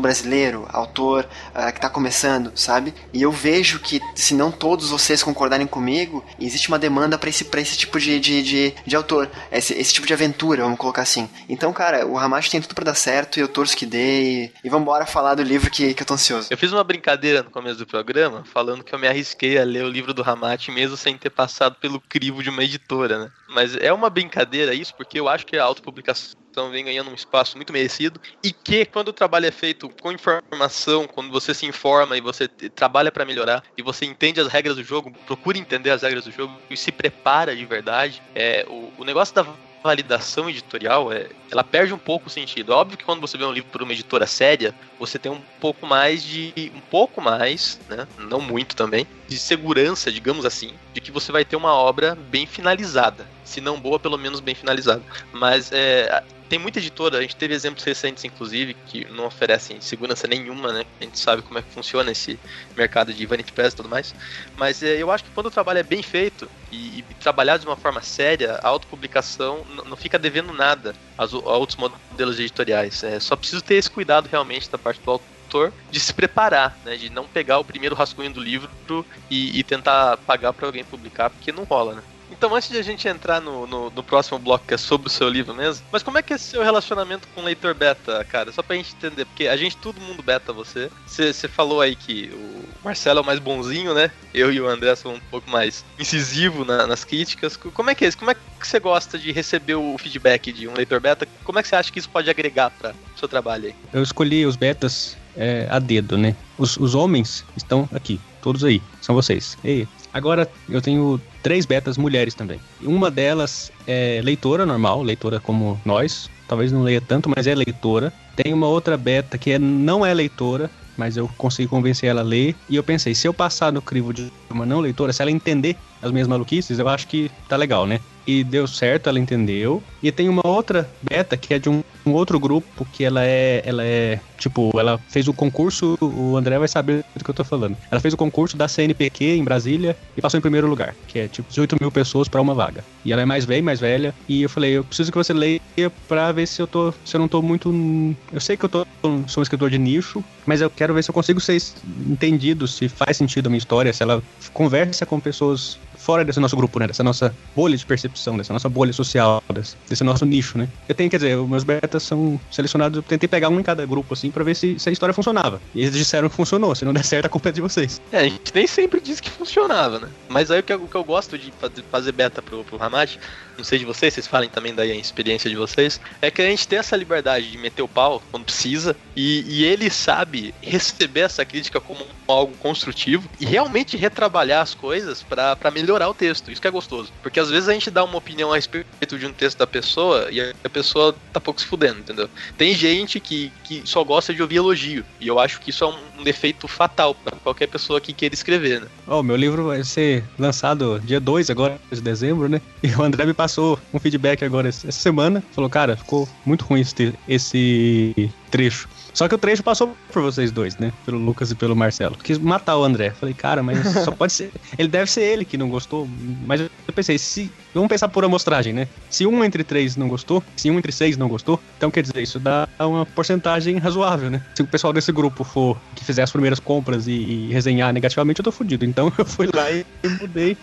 brasileiro, autor uh, que está começando, sabe? E eu vejo que, se não todos vocês concordarem comigo, existe uma demanda para esse, esse tipo de, de, de, de autor, esse, esse, tipo de aventura, vamos colocar assim. Então, cara, o Hamashi tem tudo para dar certo e eu torço que dê. E, e vambora falar do livro que, que eu tô ansioso. Eu fiz uma brincadeira no começo do programa, falando que eu me arrisquei a ler o livro do Hamachi mesmo sem ter passado pelo crivo de uma editora, né? Mas é uma brincadeira isso, porque eu acho que a autopublicação vem ganhando um espaço muito merecido e que quando o trabalho é feito com informação, quando você se informa e você trabalha para melhorar e você entende as regras do jogo, procura entender as regras do jogo e se prepara de verdade, é o, o negócio da validação editorial, é, ela perde um pouco o sentido. Óbvio que quando você vê um livro por uma editora séria, você tem um pouco mais de. um pouco mais, né? Não muito também, de segurança, digamos assim, de que você vai ter uma obra bem finalizada. Se não boa, pelo menos bem finalizada. Mas é, tem muita editora, a gente teve exemplos recentes, inclusive, que não oferecem segurança nenhuma, né? A gente sabe como é que funciona esse mercado de Vanity Press e tudo mais. Mas é, eu acho que quando o trabalho é bem feito e, e trabalhado de uma forma séria, a autopublicação não fica devendo nada aos, a outros modelos editoriais. É, só preciso ter esse cuidado realmente da parte do autor de se preparar, né? De não pegar o primeiro rascunho do livro e, e tentar pagar para alguém publicar, porque não rola, né? Então, antes de a gente entrar no, no, no, próximo bloco, que é sobre o seu livro mesmo, mas como é que é seu relacionamento com o leitor beta, cara? Só pra gente entender, porque a gente, todo mundo beta você. Você falou aí que o Marcelo é o mais bonzinho, né? Eu e o André são um pouco mais incisivo na, nas críticas. Como é que é isso? Como é que você gosta de receber o feedback de um leitor beta? Como é que você acha que isso pode agregar para seu trabalho aí? Eu escolhi os betas é, a dedo, né? Os, os homens estão aqui, todos aí, são vocês. Ei, Agora eu tenho três betas mulheres também. Uma delas é leitora normal, leitora como nós. Talvez não leia tanto, mas é leitora. Tem uma outra beta que é, não é leitora, mas eu consegui convencer ela a ler. E eu pensei, se eu passar no crivo de uma não leitora, se ela entender as minhas maluquices, eu acho que tá legal, né? E deu certo, ela entendeu. E tem uma outra beta que é de um, um outro grupo que ela é, ela é Tipo, ela fez o concurso, o André vai saber do que eu tô falando. Ela fez o concurso da CNPq em Brasília e passou em primeiro lugar, que é tipo 18 mil pessoas para uma vaga. E ela é mais velha, mais velha. E eu falei, eu preciso que você leia pra ver se eu tô. Se eu não tô muito. Eu sei que eu tô, sou um escritor de nicho, mas eu quero ver se eu consigo ser entendido, se faz sentido a minha história, se ela conversa com pessoas fora desse nosso grupo, né? Dessa nossa bolha de percepção, dessa nossa bolha social, desse, desse nosso nicho, né? Eu tenho, quer dizer, meus betas são selecionados, eu tentei pegar um em cada grupo, assim, para ver se, se, a história funcionava. E eles disseram que funcionou. Se não der certo, a culpa é de vocês. É, a gente nem sempre diz que funcionava, né? Mas aí o que eu, o que eu gosto de fazer beta pro, pro Ramat, não sei de vocês, vocês falem também daí a experiência de vocês, é que a gente tem essa liberdade de meter o pau quando precisa e, e ele sabe receber essa crítica como algo construtivo e realmente retrabalhar as coisas para melhorar o texto. Isso que é gostoso. Porque às vezes a gente dá uma opinião a respeito de um texto da pessoa e a pessoa tá pouco se fudendo, entendeu? Tem gente que, que só gosta de ouvir elogio. E eu acho que isso é um, defeito fatal para qualquer pessoa que queira escrever, né? Oh, meu livro vai ser lançado dia 2 agora, de dezembro, né? E o André me passou um feedback agora essa semana. Falou, cara, ficou muito ruim esse, esse trecho. Só que o trecho passou por vocês dois, né? Pelo Lucas e pelo Marcelo. Quis matar o André. Falei, cara, mas só pode ser. Ele deve ser ele que não gostou. Mas eu pensei, se. Vamos pensar por amostragem, né? Se um entre três não gostou, se um entre seis não gostou, então quer dizer, isso dá uma porcentagem razoável, né? Se o pessoal desse grupo for que fizer as primeiras compras e, e resenhar negativamente, eu tô fudido. Então eu fui lá e mudei.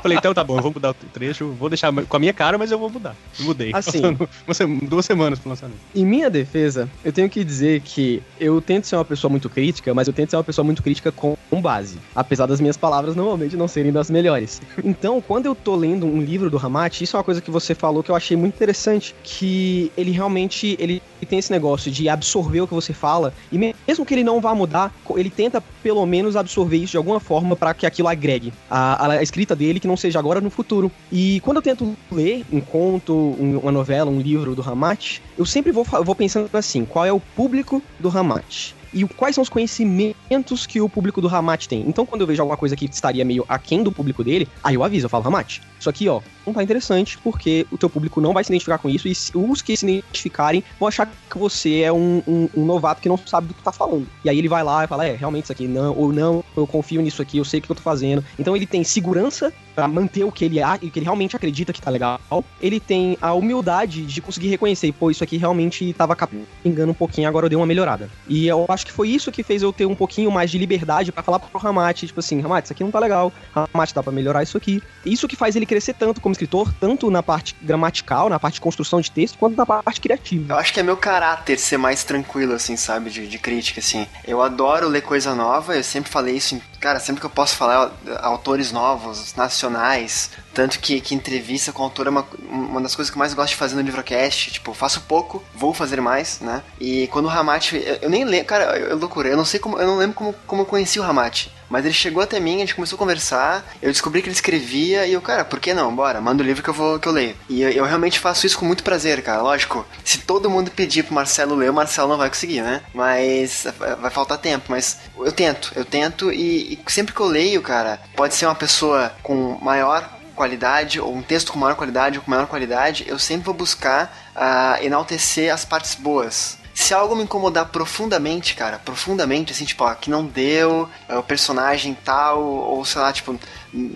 Falei, então tá bom, eu vou mudar o trecho, vou deixar com a minha cara, mas eu vou mudar. Mudei. Assim. duas semanas pro lançamento. Em minha defesa, eu tenho que dizer que eu tento ser uma pessoa muito crítica, mas eu tento ser uma pessoa muito crítica com base. Apesar das minhas palavras normalmente não serem das melhores. Então, quando eu tô lendo um livro do Ramate, isso é uma coisa que você falou que eu achei muito interessante, que ele realmente ele tem esse negócio de absorver o que você fala e mesmo que ele não vá mudar, ele tenta pelo menos absorver isso de alguma forma para que aquilo agregue a, a, escrita dele que não seja agora no futuro. E quando eu tento ler um conto, um, uma novela, um livro do Ramate, eu sempre vou, vou pensando assim, qual é o público do Ramate? e quais são os conhecimentos que o público do Ramat tem. Então, quando eu vejo alguma coisa que estaria meio aquém do público dele, aí eu aviso, eu falo, Ramat, isso aqui, ó, não tá interessante, porque o teu público não vai se identificar com isso, e os que se identificarem vão achar que você é um, um, um novato que não sabe do que tá falando. E aí ele vai lá e fala, é, realmente isso aqui não, ou não, eu confio nisso aqui, eu sei o que eu tô fazendo. Então ele tem segurança para manter o que ele o que ele realmente acredita que tá legal. Ele tem a humildade de conseguir reconhecer, pô, isso aqui realmente tava capengando um pouquinho, agora eu dei uma melhorada. E eu acho que foi isso que fez eu ter um pouquinho mais de liberdade para falar pro Ramate, tipo assim, Ramate, isso aqui não tá legal. Ramate, dá para melhorar isso aqui. Isso que faz ele crescer tanto como escritor, tanto na parte gramatical, na parte de construção de texto, quanto na parte criativa. Eu acho que é meu caráter ser mais tranquilo, assim, sabe, de, de crítica, assim. Eu adoro ler coisa nova, eu sempre falei isso, em, cara, sempre que eu posso falar autores novos, nacionais, tanto que, que entrevista com autor é uma, uma das coisas que eu mais gosto de fazer no livrocast. Tipo, faço pouco, vou fazer mais, né? E quando o Ramate. Eu, eu nem lembro, cara, eu, eu loucura, eu não sei como. Eu não lembro como, como eu conheci o Ramate. Mas ele chegou até mim, a gente começou a conversar, eu descobri que ele escrevia e eu, cara, por que não? Bora, manda o livro que eu vou que eu leio. E eu, eu, realmente faço isso com muito prazer, cara. Lógico, se todo mundo pedir pro Marcelo ler, o Marcelo não vai conseguir, né? Mas vai faltar tempo, mas eu tento, eu tento e, e sempre que eu leio, cara, pode ser uma pessoa com maior qualidade, ou um texto com maior qualidade ou com menor qualidade, eu sempre vou buscar uh, enaltecer as partes boas. Se algo me incomodar profundamente, cara, profundamente, assim, tipo, ó, que não deu, é, o personagem tal, ou sei lá, tipo,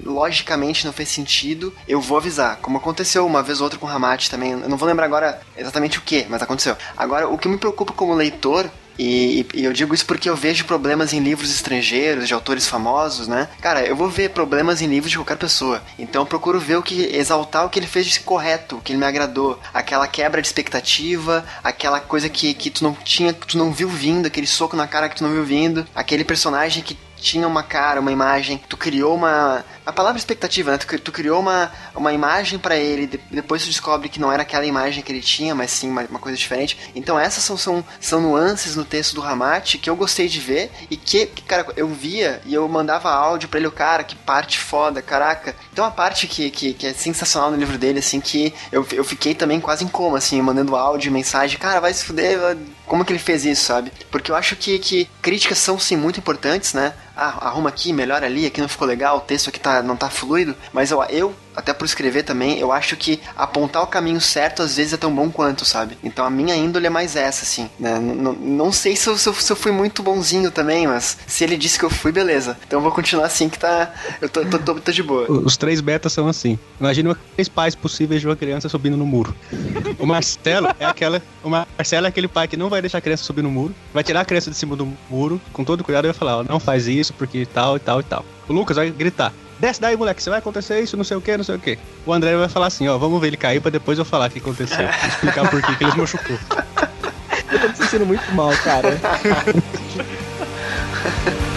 logicamente não fez sentido, eu vou avisar. Como aconteceu uma vez ou outra com o Ramate também, eu não vou lembrar agora exatamente o que, mas aconteceu. Agora, o que me preocupa como leitor E, e, eu digo isso porque eu vejo problemas em livros estrangeiros, de autores famosos, né? Cara, eu vou ver problemas em livros de qualquer pessoa. Então eu procuro ver o que. exaltar o que ele fez de correto, o que ele me agradou. Aquela quebra de expectativa, aquela coisa que, que tu não tinha, que tu não viu vindo, aquele soco na cara que tu não viu vindo, aquele personagem que tinha uma cara, uma imagem, tu criou uma. A palavra expectativa, né? Tu, tu criou uma, uma imagem para ele, de, depois tu descobre que não era aquela imagem que ele tinha, mas sim uma, uma, coisa diferente. Então essas são, são, são nuances no texto do Ramate que eu gostei de ver e que, cara, eu via e eu mandava áudio pra ele, o cara, que parte foda, caraca. Então a parte que, que, que é sensacional no livro dele, assim, que eu, eu fiquei também quase em coma, assim, mandando áudio, mensagem, cara, vai se fuder, como que ele fez isso, sabe? Porque eu acho que, que críticas são sim muito importantes, né? Ah, arruma aqui, melhora ali, aqui não ficou legal, o texto aqui tá, não tá fluido. Mas eu, eu até por escrever também, eu acho que apontar o caminho certo às vezes é tão bom quanto, sabe? Então a minha índole é mais essa, assim. Né? Não sei se eu, se, eu, se eu fui muito bonzinho também, mas se ele disse que eu fui, beleza. Então eu vou continuar assim que tá. Eu tô, tô, tô, tô de boa. Os três betas são assim. Imagina três pais possíveis de uma criança subindo no muro. O Marcelo é aquela. O Marcelo é aquele pai que não vai deixar a criança subir no muro, vai tirar a criança de cima do muro, com todo cuidado, e vai falar, ó, não faz isso, porque tal e tal e tal. O Lucas vai gritar desce daí, moleque, você vai acontecer isso, não sei o que, não sei o que. O André vai falar assim, ó, vamos ver ele cair pra depois eu falar o que aconteceu. explicar por que ele se machucou. eu tô me sentindo muito mal, cara.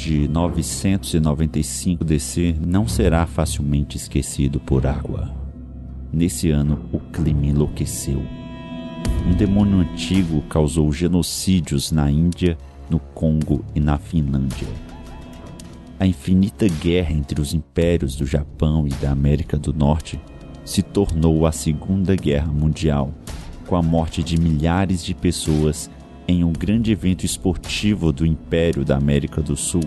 de 995 DC não será facilmente esquecido por água. Nesse ano, o clima enlouqueceu. Um demônio antigo causou genocídios na Índia, no Congo e na Finlândia. A infinita guerra entre os impérios do Japão e da América do Norte se tornou a Segunda Guerra Mundial, com a morte de milhares de pessoas em um grande evento esportivo do Império da América do Sul.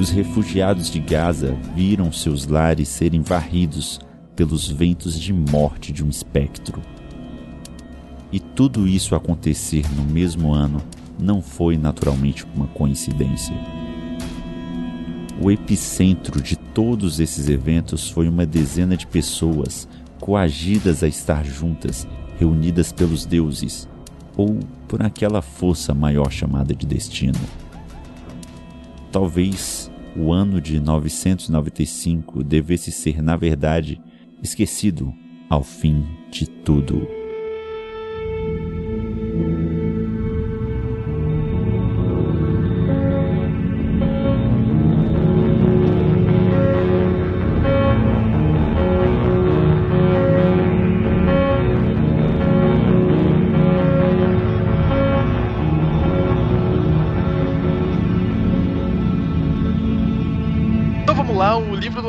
Os refugiados de Gaza viram seus lares serem varridos pelos ventos de morte de um espectro. E tudo isso acontecer no mesmo ano não foi naturalmente uma coincidência. O epicentro de todos esses eventos foi uma dezena de pessoas coagidas a estar juntas, reunidas pelos deuses, ou por aquela força maior chamada de destino. Talvez o ano de 995 devesse ser, na verdade, esquecido ao fim de tudo.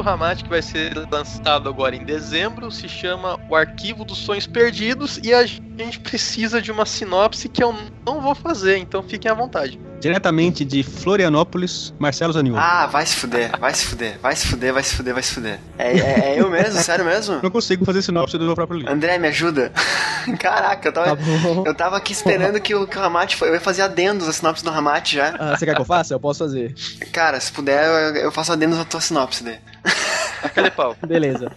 Ramate que vai ser lançado agora em dezembro se chama O Arquivo dos Sonhos Perdidos e a gente precisa de uma sinopse que eu não vou fazer, então fiquem à vontade. Diretamente de Florianópolis, Marcelo Zanil. Ah, vai se fuder, vai se fuder, vai se fuder, vai se fuder, vai se fuder. É, é, é eu mesmo, sério mesmo? Não consigo fazer sinopse do meu próprio livro. André, me ajuda. Caraca, eu tava, tá eu tava aqui esperando que o, que o Ramate. Eu ia fazer adendos a sinopse do Ramate já. Ah, você quer que eu faça? Eu posso fazer. Cara, se puder, eu, eu faço adendos na tua sinopse daí. Aquele pau. Beleza.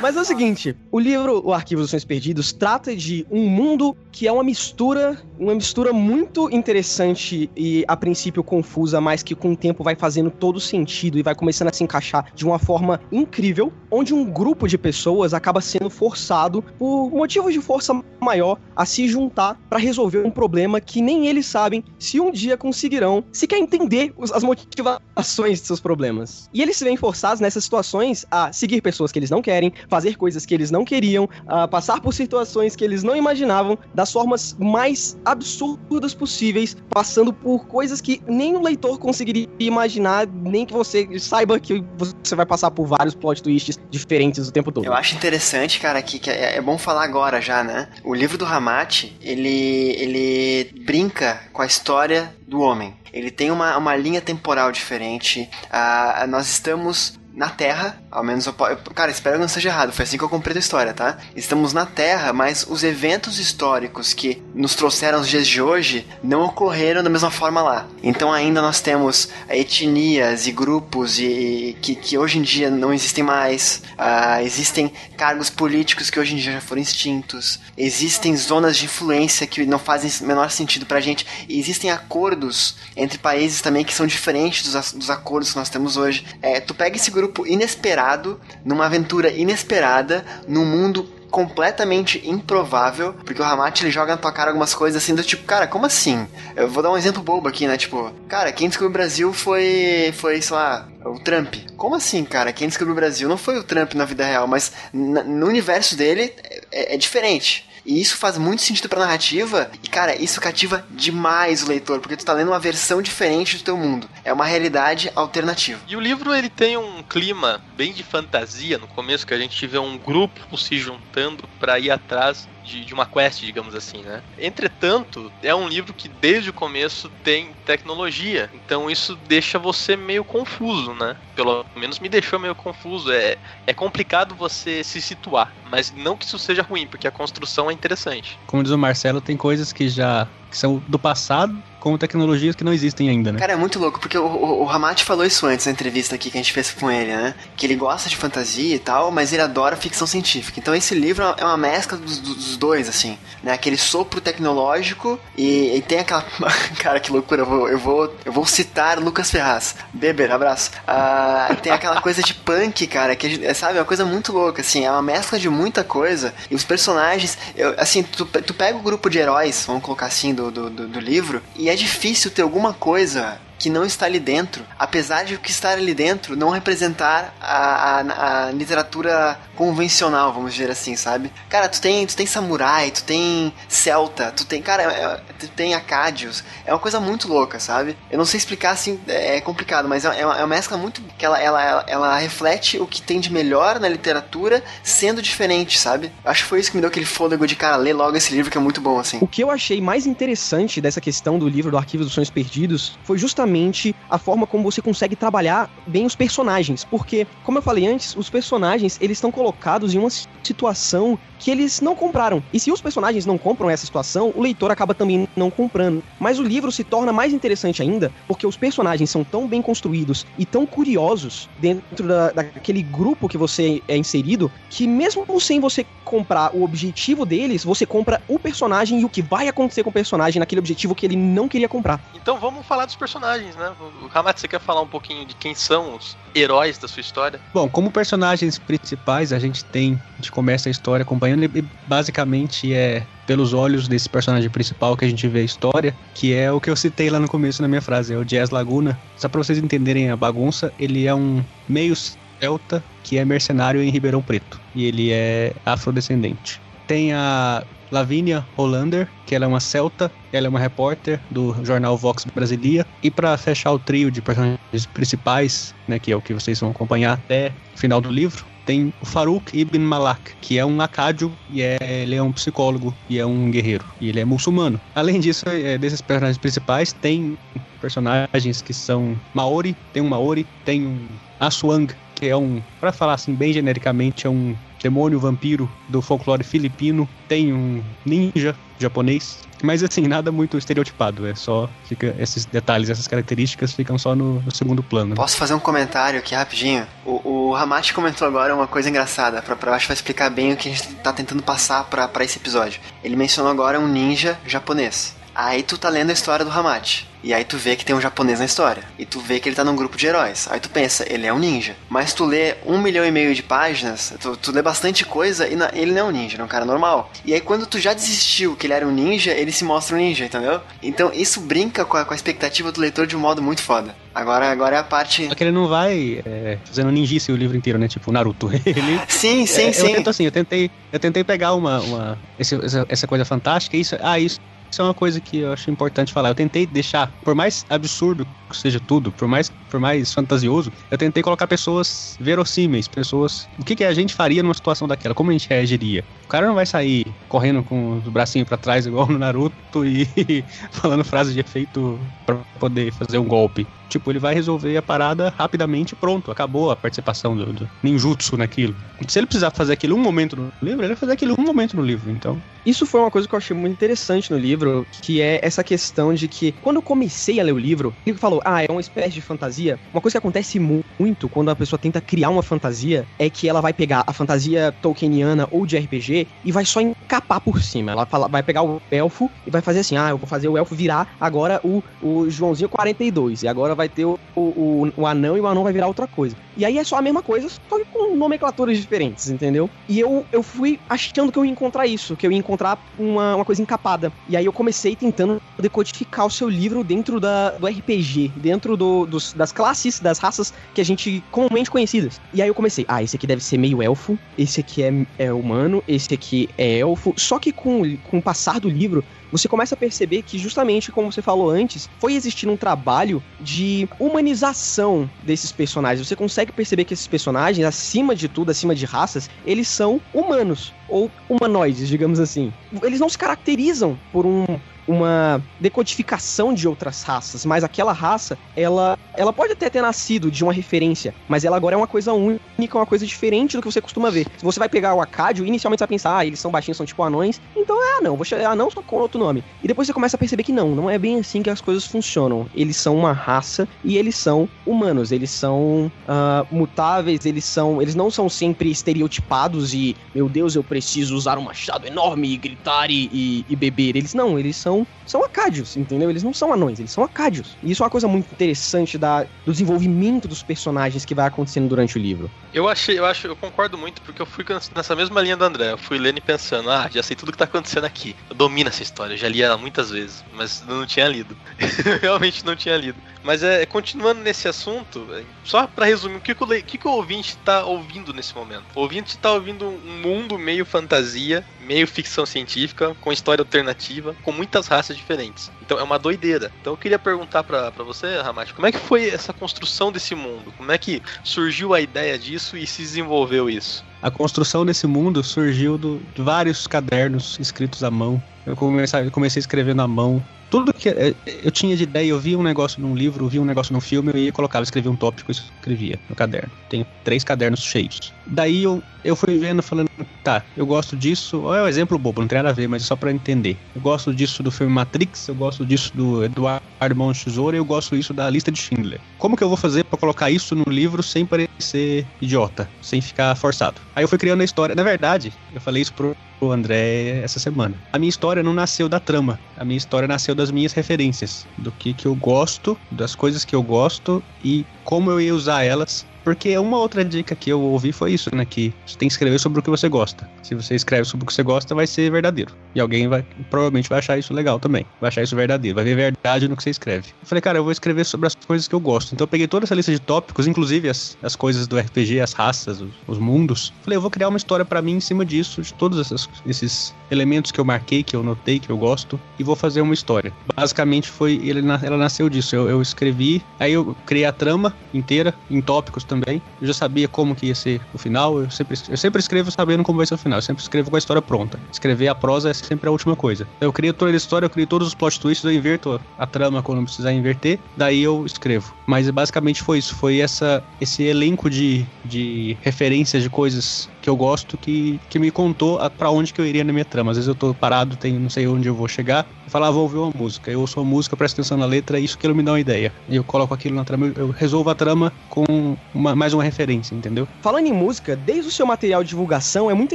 Mas é o seguinte, o livro O Arquivo dos Sonhos Perdidos trata de um mundo que é uma mistura, uma mistura muito interessante e a princípio confusa, mas que com o tempo vai fazendo todo sentido e vai começando a se encaixar de uma forma incrível, onde um grupo de pessoas acaba sendo forçado por motivos de força maior a se juntar para resolver um problema que nem eles sabem se um dia conseguirão sequer entender as motivações de seus problemas. E eles se veem forçados nessas situações a seguir pessoas que eles não querem, fazer coisas que eles não queriam, a passar por situações que eles não imaginavam, das formas mais absurdas possíveis, passando por coisas que nem o leitor conseguiria imaginar, nem que você saiba que você vai passar por vários plot twists diferentes o tempo todo. Eu acho interessante, cara, que, que é, é, bom falar agora já, né? O livro do Ramate, ele, ele brinca com a história do homem. Ele tem uma, uma linha temporal diferente. Uh, nós estamos na Terra, ao menos eu, cara, espero que não seja errado, foi assim que eu comprei a história, tá? Estamos na Terra, mas os eventos históricos que nos trouxeram os dias de hoje não ocorreram da mesma forma lá. Então ainda nós temos etnias e grupos e, que, que hoje em dia não existem mais. Uh, existem cargos políticos que hoje em dia já foram extintos. Existem zonas de influência que não fazem menor sentido pra gente. E existem acordos entre países também que são diferentes dos, dos acordos que nós temos hoje. É, tu pega esse grupo grupo inesperado, numa aventura inesperada, num mundo completamente improvável, porque o Hamat ele joga na tua cara algumas coisas assim do tipo, cara, como assim? Eu vou dar um exemplo bobo aqui, né? Tipo, cara, quem descobriu o Brasil foi, foi, sei lá, o Trump. Como assim, cara? Quem descobriu o Brasil não foi o Trump na vida real, mas no universo dele é, é diferente. E isso faz muito sentido pra narrativa. E, cara, isso cativa demais o leitor, porque tu tá lendo uma versão diferente do teu mundo. É uma realidade alternativa. E o livro, ele tem um clima bem de fantasia no começo, que a gente vê um grupo se juntando para ir atrás de, de, uma quest, digamos assim, né? Entretanto, é um livro que desde o começo tem tecnologia, então isso deixa você meio confuso, né? Pelo menos me deixou meio confuso. É, é complicado você se situar, mas não que isso seja ruim, porque a construção é interessante. Como diz o Marcelo, tem coisas que já que são do passado com tecnologias que não existem ainda, né? Cara, é muito louco, porque o, o, o Ramati falou isso antes na entrevista aqui que a gente fez com ele, né? Que ele gosta de fantasia e tal, mas ele adora ficção científica. Então esse livro é uma mescla dos, dos dois, assim, né? Aquele sopro tecnológico e, e tem aquela... Cara, que loucura, eu vou, eu vou, eu vou citar Lucas Ferraz. Beber, abraço. Ah, tem aquela coisa de punk, cara, que, é, sabe, é uma coisa muito louca, assim, é uma mescla de muita coisa. E os personagens, eu, assim, tu, tu pega o grupo de heróis, vamos colocar assim, do, do, do livro, e é difícil ter alguma coisa que não está ali dentro, apesar de o que está ali dentro não representar a, a, a, literatura convencional, vamos dizer assim, sabe? Cara, tu tem, tu tem samurai, tu tem celta, tu tem, cara, é, tu tem acádios, é uma coisa muito louca, sabe? Eu não sei explicar assim, é complicado, mas é, é, uma, é uma mescla muito que ela, ela, ela, ela, reflete o que tem de melhor na literatura, sendo diferente, sabe? Acho que foi isso que me deu aquele fôlego de cara ler logo esse livro que é muito bom, assim. O que eu achei mais interessante dessa questão do livro do Arquivo dos Sonhos Perdidos foi justamente justamente a forma como você consegue trabalhar bem os personagens, porque, como eu falei antes, os personagens eles estão colocados em uma situação que eles não compraram. E se os personagens não compram essa situação, o leitor acaba também não comprando. Mas o livro se torna mais interessante ainda porque os personagens são tão bem construídos e tão curiosos dentro da, daquele grupo que você é inserido que, mesmo sem você comprar o objetivo deles, você compra o personagem e o que vai acontecer com o personagem naquele objetivo que ele não queria comprar. Então vamos falar dos personagens, né? O Hamat, você quer falar um pouquinho de quem são os heróis da sua história? Bom, como personagens principais, a gente tem, a gente começa a história acompanhando e basicamente é pelos olhos desse personagem principal que a gente vê a história, que é o que eu citei lá no começo na minha frase, é o Jazz Laguna. Só pra vocês entenderem a bagunça, ele é um meio celta que é mercenário em Ribeirão Preto. E ele é afrodescendente. Tem a Lavínia Hollander, que ela é uma celta, ela é uma repórter do jornal Vox Brasilia. E para fechar o trio de personagens principais, né, que é o que vocês vão acompanhar até o final do livro, tem o Farouk Ibn Malak, que é um acádio e é, ele é um psicólogo e é um guerreiro. E ele é muçulmano. Além disso, é, desses personagens principais, tem personagens que são Maori, tem um Maori, tem um Aswang, que é um, para falar assim bem genericamente, é um demônio vampiro do folclore filipino, tem um ninja japonês, mas assim, nada muito estereotipado, é só fica esses detalhes, essas características ficam só no, no segundo plano. Posso fazer um comentário aqui rapidinho? O, o comentou agora uma coisa engraçada, pra, pra acho que vai explicar bem o que a gente tá tentando passar para esse episódio. Ele mencionou agora um ninja japonês. Aí tu tá lendo a história do Hamachi. E aí tu vê que tem um japonês na história. E tu vê que ele tá num grupo de heróis. Aí tu pensa, ele é um ninja. Mas tu lê um milhão e meio de páginas, tu, tu lê bastante coisa e na, ele não é um ninja, ele é um cara normal. E aí quando tu já desistiu que ele era um ninja, ele se mostra um ninja, entendeu? Então isso brinca com a, com a expectativa do leitor de um modo muito foda. Agora, agora é a parte. Só que ele não vai é, fazendo ninjice o livro inteiro, né? Tipo, Naruto. Ele, sim, sim, é, sim. Eu tento assim, eu tentei, eu tentei pegar uma, uma esse, essa, coisa fantástica, isso, ah, isso isso é uma coisa que eu acho importante falar. Eu tentei deixar, por mais absurdo que seja tudo, por mais, por mais fantasioso, eu tentei colocar pessoas verossímeis, pessoas. O que, que a gente faria numa situação daquela? Como a gente reagiria? O cara não vai sair correndo com os bracinhos para trás, igual no Naruto, e falando frases de efeito para poder fazer um golpe. Tipo, ele vai resolver a parada rapidamente pronto. Acabou a participação do, do ninjutsu naquilo. Se ele precisar fazer aquilo um momento no livro, ele vai fazer aquilo um momento no livro, então. Isso foi uma coisa que eu achei muito interessante no livro, que é essa questão de que, quando eu comecei a ler o livro, ele falou, ah, é uma espécie de fantasia. Uma coisa que acontece mu muito quando a pessoa tenta criar uma fantasia é que ela vai pegar a fantasia tolkieniana ou de RPG e vai só encapar por cima. Ela fala, vai pegar o elfo e vai fazer assim, ah, eu vou fazer o elfo virar agora o, o Joãozinho 42, e agora vai ter o, o, o anão e o anão vai virar outra coisa. E aí é só a mesma coisa, só que com nomenclaturas diferentes, entendeu? E eu, eu fui achando que eu ia encontrar isso, que eu ia encontrar uma, uma coisa encapada. E aí eu comecei tentando decodificar o seu livro dentro da, do RPG, dentro do, dos, das classes, das raças que a gente comumente conhecidas. E aí eu comecei, ah, esse aqui deve ser meio elfo, esse aqui é, é humano, esse aqui é elfo. Só que com, com o passar do livro, você começa a perceber que, justamente como você falou antes, foi existindo um trabalho de humanização desses personagens. Você consegue perceber que esses personagens, acima de tudo, acima de raças, eles são humanos ou humanoides, digamos assim. Eles não se caracterizam por um uma decodificação de outras raças, mas aquela raça, ela, ela pode até ter nascido de uma referência, mas ela agora é uma coisa única, uma coisa diferente do que você costuma ver. Se você vai pegar o Acádio, inicialmente você vai pensar, ah, eles são baixinhos, são tipo anões, então é anão, vou chamar anão só com outro nome. E depois você começa a perceber que não, não é bem assim que as coisas funcionam. Eles são uma raça e eles são humanos, eles são uh, mutáveis, eles são, eles não são sempre estereotipados e, meu Deus, eu preciso usar um machado enorme e gritar e, e, e beber. Eles não, eles são são, são acádios, entendeu? Eles não são anões, eles são acádios. E isso é uma coisa muito interessante da, do desenvolvimento dos personagens que vai acontecendo durante o livro. Eu achei, eu acho, eu concordo muito, porque eu fui nessa mesma linha do André. Eu fui lendo e pensando, ah, já sei tudo que tá acontecendo aqui. Eu domino essa história, eu já li ela muitas vezes, mas não tinha lido. realmente não tinha lido. Mas é, continuando nesse assunto, é, só para resumir, o que, que, o, que, que o ouvinte tá ouvindo nesse momento? O ouvinte tá ouvindo um mundo meio fantasia, meio ficção científica, com história alternativa, com muitas raças diferentes. Então é uma doideira. Então eu queria perguntar para você, Ramate, como é que foi essa construção desse mundo? Como é que surgiu a ideia disso e se desenvolveu isso? A construção desse mundo surgiu do, de vários cadernos escritos à mão. Eu comecei, comecei escrevendo à mão tudo que é, eu tinha de ideia, eu via um negócio num livro, via um negócio num filme, eu ia colocava, escrevia um tópico escrevia no caderno. Tenho três cadernos cheios. Daí eu, eu fui vendo, falando, tá, eu gosto disso, é um exemplo bobo, não tem nada a ver, mas só para entender. Eu gosto disso do filme Matrix, eu gosto disso do Eduardo Mão Tesoura eu gosto disso da lista de Schindler. Como que eu vou fazer para colocar isso no livro sem parecer idiota, sem ficar forçado? Aí eu fui criando a história. Na verdade, eu falei isso pro pro André essa semana. A minha história não nasceu da trama, a minha história nasceu das minhas referências, do que que eu gosto, das coisas que eu gosto e como eu ia usar elas porque uma outra dica que eu ouvi foi isso, né? Que você tem que escrever sobre o que você gosta. Se você escreve sobre o que você gosta, vai ser verdadeiro. E alguém vai, provavelmente vai achar isso legal também. Vai achar isso verdadeiro. Vai ver verdade no que você escreve. Eu falei, cara, eu vou escrever sobre as coisas que eu gosto. Então eu peguei toda essa lista de tópicos, inclusive as, as coisas do RPG, as raças, os, os mundos. Falei, eu vou criar uma história para mim em cima disso, de todos esses, esses elementos que eu marquei, que eu notei, que eu gosto, e vou fazer uma história. Basicamente foi, ele, ela nasceu disso. Eu, eu escrevi, aí eu criei a trama inteira, em tópicos também. Eu já sabia como que ia ser o final. Eu sempre, eu sempre escrevo sabendo como vai ser o final. Eu sempre escrevo com a história pronta. Escrever a prosa é sempre a última coisa. Eu crio toda a história, eu crio todos os plot twists, eu inverto a trama quando precisar inverter, daí eu escrevo. Mas basicamente foi isso. Foi essa, esse elenco de, de referências de coisas que eu gosto que, que me contou para onde que eu iria na minha trama. Às vezes eu tô parado, tenho, não sei onde eu vou chegar, Eu falo, ah, vou ouvir uma música. Eu ouço uma música, presto atenção na letra, isso que ele me dá uma ideia. E eu coloco aquilo na trama, eu resolvo a trama com uma, mais uma referência, entendeu? Falando em música, desde o seu material de divulgação, é muito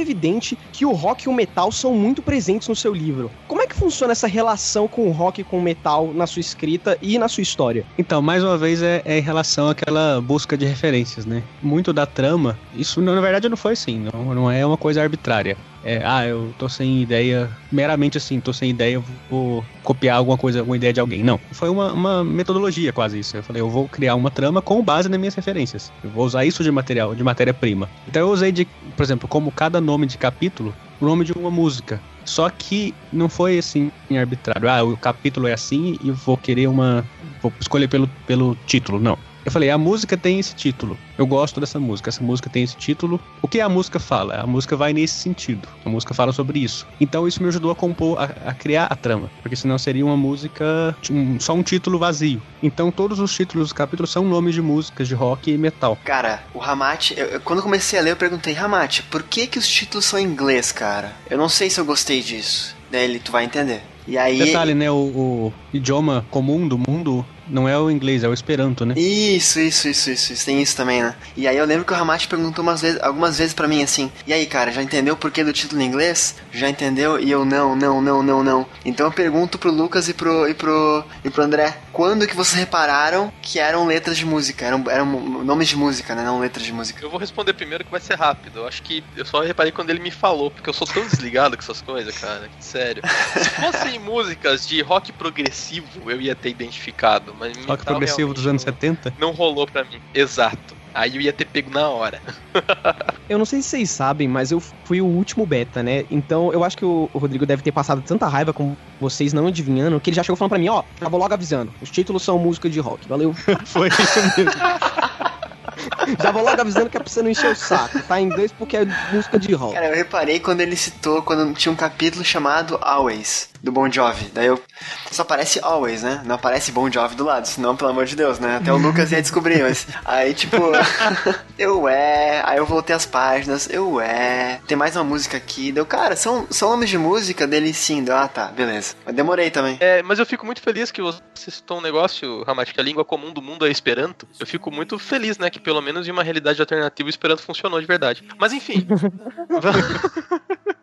evidente que o rock e o metal são muito presentes no seu livro. Como é que funciona essa relação com o rock e com o metal na sua escrita e na sua história? Então, mais uma vez, é, é em relação àquela busca de referências, né? Muito da trama, isso na verdade não foi assim, não, não é uma coisa arbitrária é, ah, eu tô sem ideia, meramente assim, tô sem ideia, vou copiar alguma coisa, alguma ideia de alguém. Não. Foi uma, uma metodologia quase isso. Eu falei, eu vou criar uma trama com base nas minhas referências. Eu vou usar isso de material, de matéria-prima. Então eu usei de, por exemplo, como cada nome de capítulo, o nome de uma música. Só que não foi assim arbitrário. Ah, o capítulo é assim e vou querer uma. Vou escolher pelo, pelo título. Não. Eu falei, a música tem esse título. Eu gosto dessa música. Essa música tem esse título. O que a música fala? A música vai nesse sentido. A música fala sobre isso. Então isso me ajudou a compor, a, a criar a trama. Porque senão seria uma música, um, só um título vazio. Então todos os títulos dos capítulos são nomes de músicas de rock e metal. Cara, o Ramate, eu, eu, quando comecei a ler, eu perguntei, Ramate, por que que os títulos são em inglês, cara? Eu não sei se eu gostei disso. Daí ele, tu vai entender. E aí. Detalhe, né? O, o, idioma comum do mundo não é o inglês, é o esperanto, né? Isso, isso, isso, isso, isso. Tem isso também, né? E aí eu lembro que o Ramate perguntou umas vezes, algumas vezes para mim assim: "E aí, cara, já entendeu o porquê do título em inglês?" Já entendeu? E eu não, não, não, não, não. Então eu pergunto pro Lucas e pro e pro e pro André, quando que vocês repararam que eram letras de música? Eram, eram nomes de música, né? Não letras de música. Eu vou responder primeiro que vai ser rápido. Eu acho que eu só reparei quando ele me falou, porque eu sou tão desligado com essas coisas, cara. Sério. Se fossem músicas de rock progressivo, eu ia ter identificado, mas rock progressivo progressivo dos anos 70? Não rolou pra mim. Exato. Aí eu ia ter pego na hora. eu não sei se vocês sabem, mas eu fui o último beta, né? Então eu acho que o Rodrigo deve ter passado tanta raiva com vocês não adivinhando, que ele já chegou falando pra mim, ó, já vou logo avisando. Os títulos são música de rock. Valeu. Foi isso mesmo. Já vou logo avisando que é pra você não encher o saco. Tá em inglês porque é música de rock. Cara, eu reparei quando ele citou, quando tinha um capítulo chamado Always, do Bon Jovi. Daí eu. Só aparece Always, né? Não aparece Bon Jovi do lado, senão, pelo amor de Deus, né? Até o Lucas ia descobrir, mas. Aí, tipo. eu é. Aí eu voltei as páginas. Eu é. Tem mais uma música aqui. Deu, cara, são, são nomes de música dele sim. Deu, ah, tá, beleza. Mas demorei também. É, mas eu fico muito feliz que você citou um negócio, Ramat, que a língua comum do mundo é Esperanto. Eu fico muito feliz, né? Que pelo menos em uma realidade alternativa o Esperanto funcionou de verdade. Mas enfim.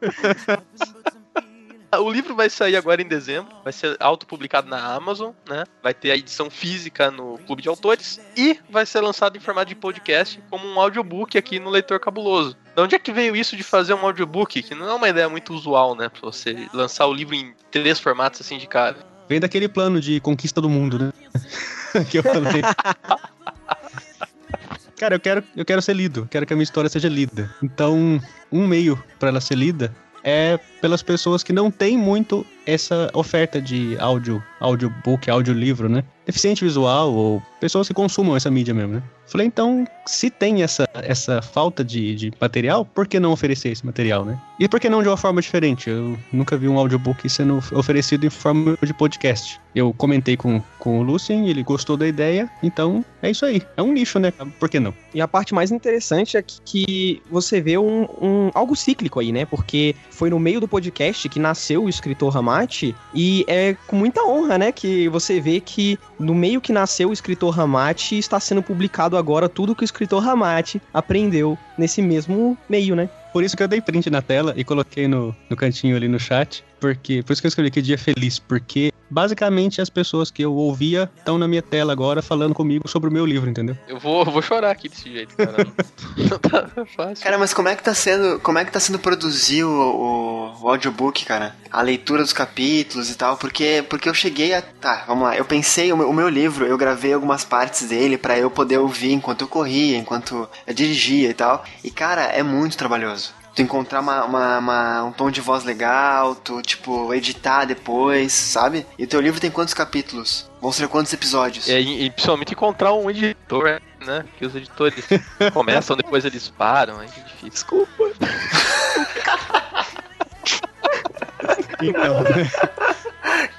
O livro vai sair agora em dezembro, vai ser autopublicado na Amazon, né? Vai ter a edição física no Clube de Autores e vai ser lançado em formato de podcast como um audiobook aqui no Leitor Cabuloso. De onde é que veio isso de fazer um audiobook? Que não é uma ideia muito usual, né? Pra você lançar o livro em três formatos assim de cara. Vem daquele plano de conquista do mundo, né? que eu falei. Cara, eu quero, eu quero ser lido, quero que a minha história seja lida. Então, um meio para ela ser lida é pelas pessoas que não têm muito essa oferta de áudio, audiobook, audiolivro, né? Deficiente visual ou pessoas que consumam essa mídia mesmo, né? Falei, então, se tem essa, essa falta de, de material, por que não oferecer esse material, né? E por que não de uma forma diferente? Eu nunca vi um audiobook sendo oferecido em forma de podcast. Eu comentei com, com o Lucien, ele gostou da ideia, então é isso aí. É um nicho, né? Por que não? E a parte mais interessante é que você vê um, um algo cíclico aí, né? Porque foi no meio do podcast que nasceu o escritor Ramate, e é com muita honra, né? Que você vê que no meio que nasceu o escritor Ramate está sendo publicado agora tudo que o escritor Ramate aprendeu nesse mesmo meio, né? Por isso que eu dei print na tela e coloquei no, no cantinho ali no chat. Porque, por isso que eu escrevi que dia feliz, porque basicamente as pessoas que eu ouvia estão na minha tela agora falando comigo sobre o meu livro, entendeu? Eu vou, eu vou chorar aqui desse jeito, cara. Não tá fácil. Cara, mas como é que tá sendo, como é que tá sendo produzir o, o, o, audiobook, cara? A leitura dos capítulos e tal, porque porque eu cheguei a, tá, vamos lá. Eu pensei o meu, o meu livro, eu gravei algumas partes dele para eu poder ouvir enquanto eu corria, enquanto eu dirigia e tal. E cara, é muito trabalhoso tu encontrar uma, uma, uma, um tom de voz legal, tu, tipo, editar depois, sabe? E o teu livro tem quantos capítulos? Vão ser quantos episódios? É, e, e principalmente encontrar um editor, né? Que os editores começam, depois eles param, é difícil. Desculpa. então, né?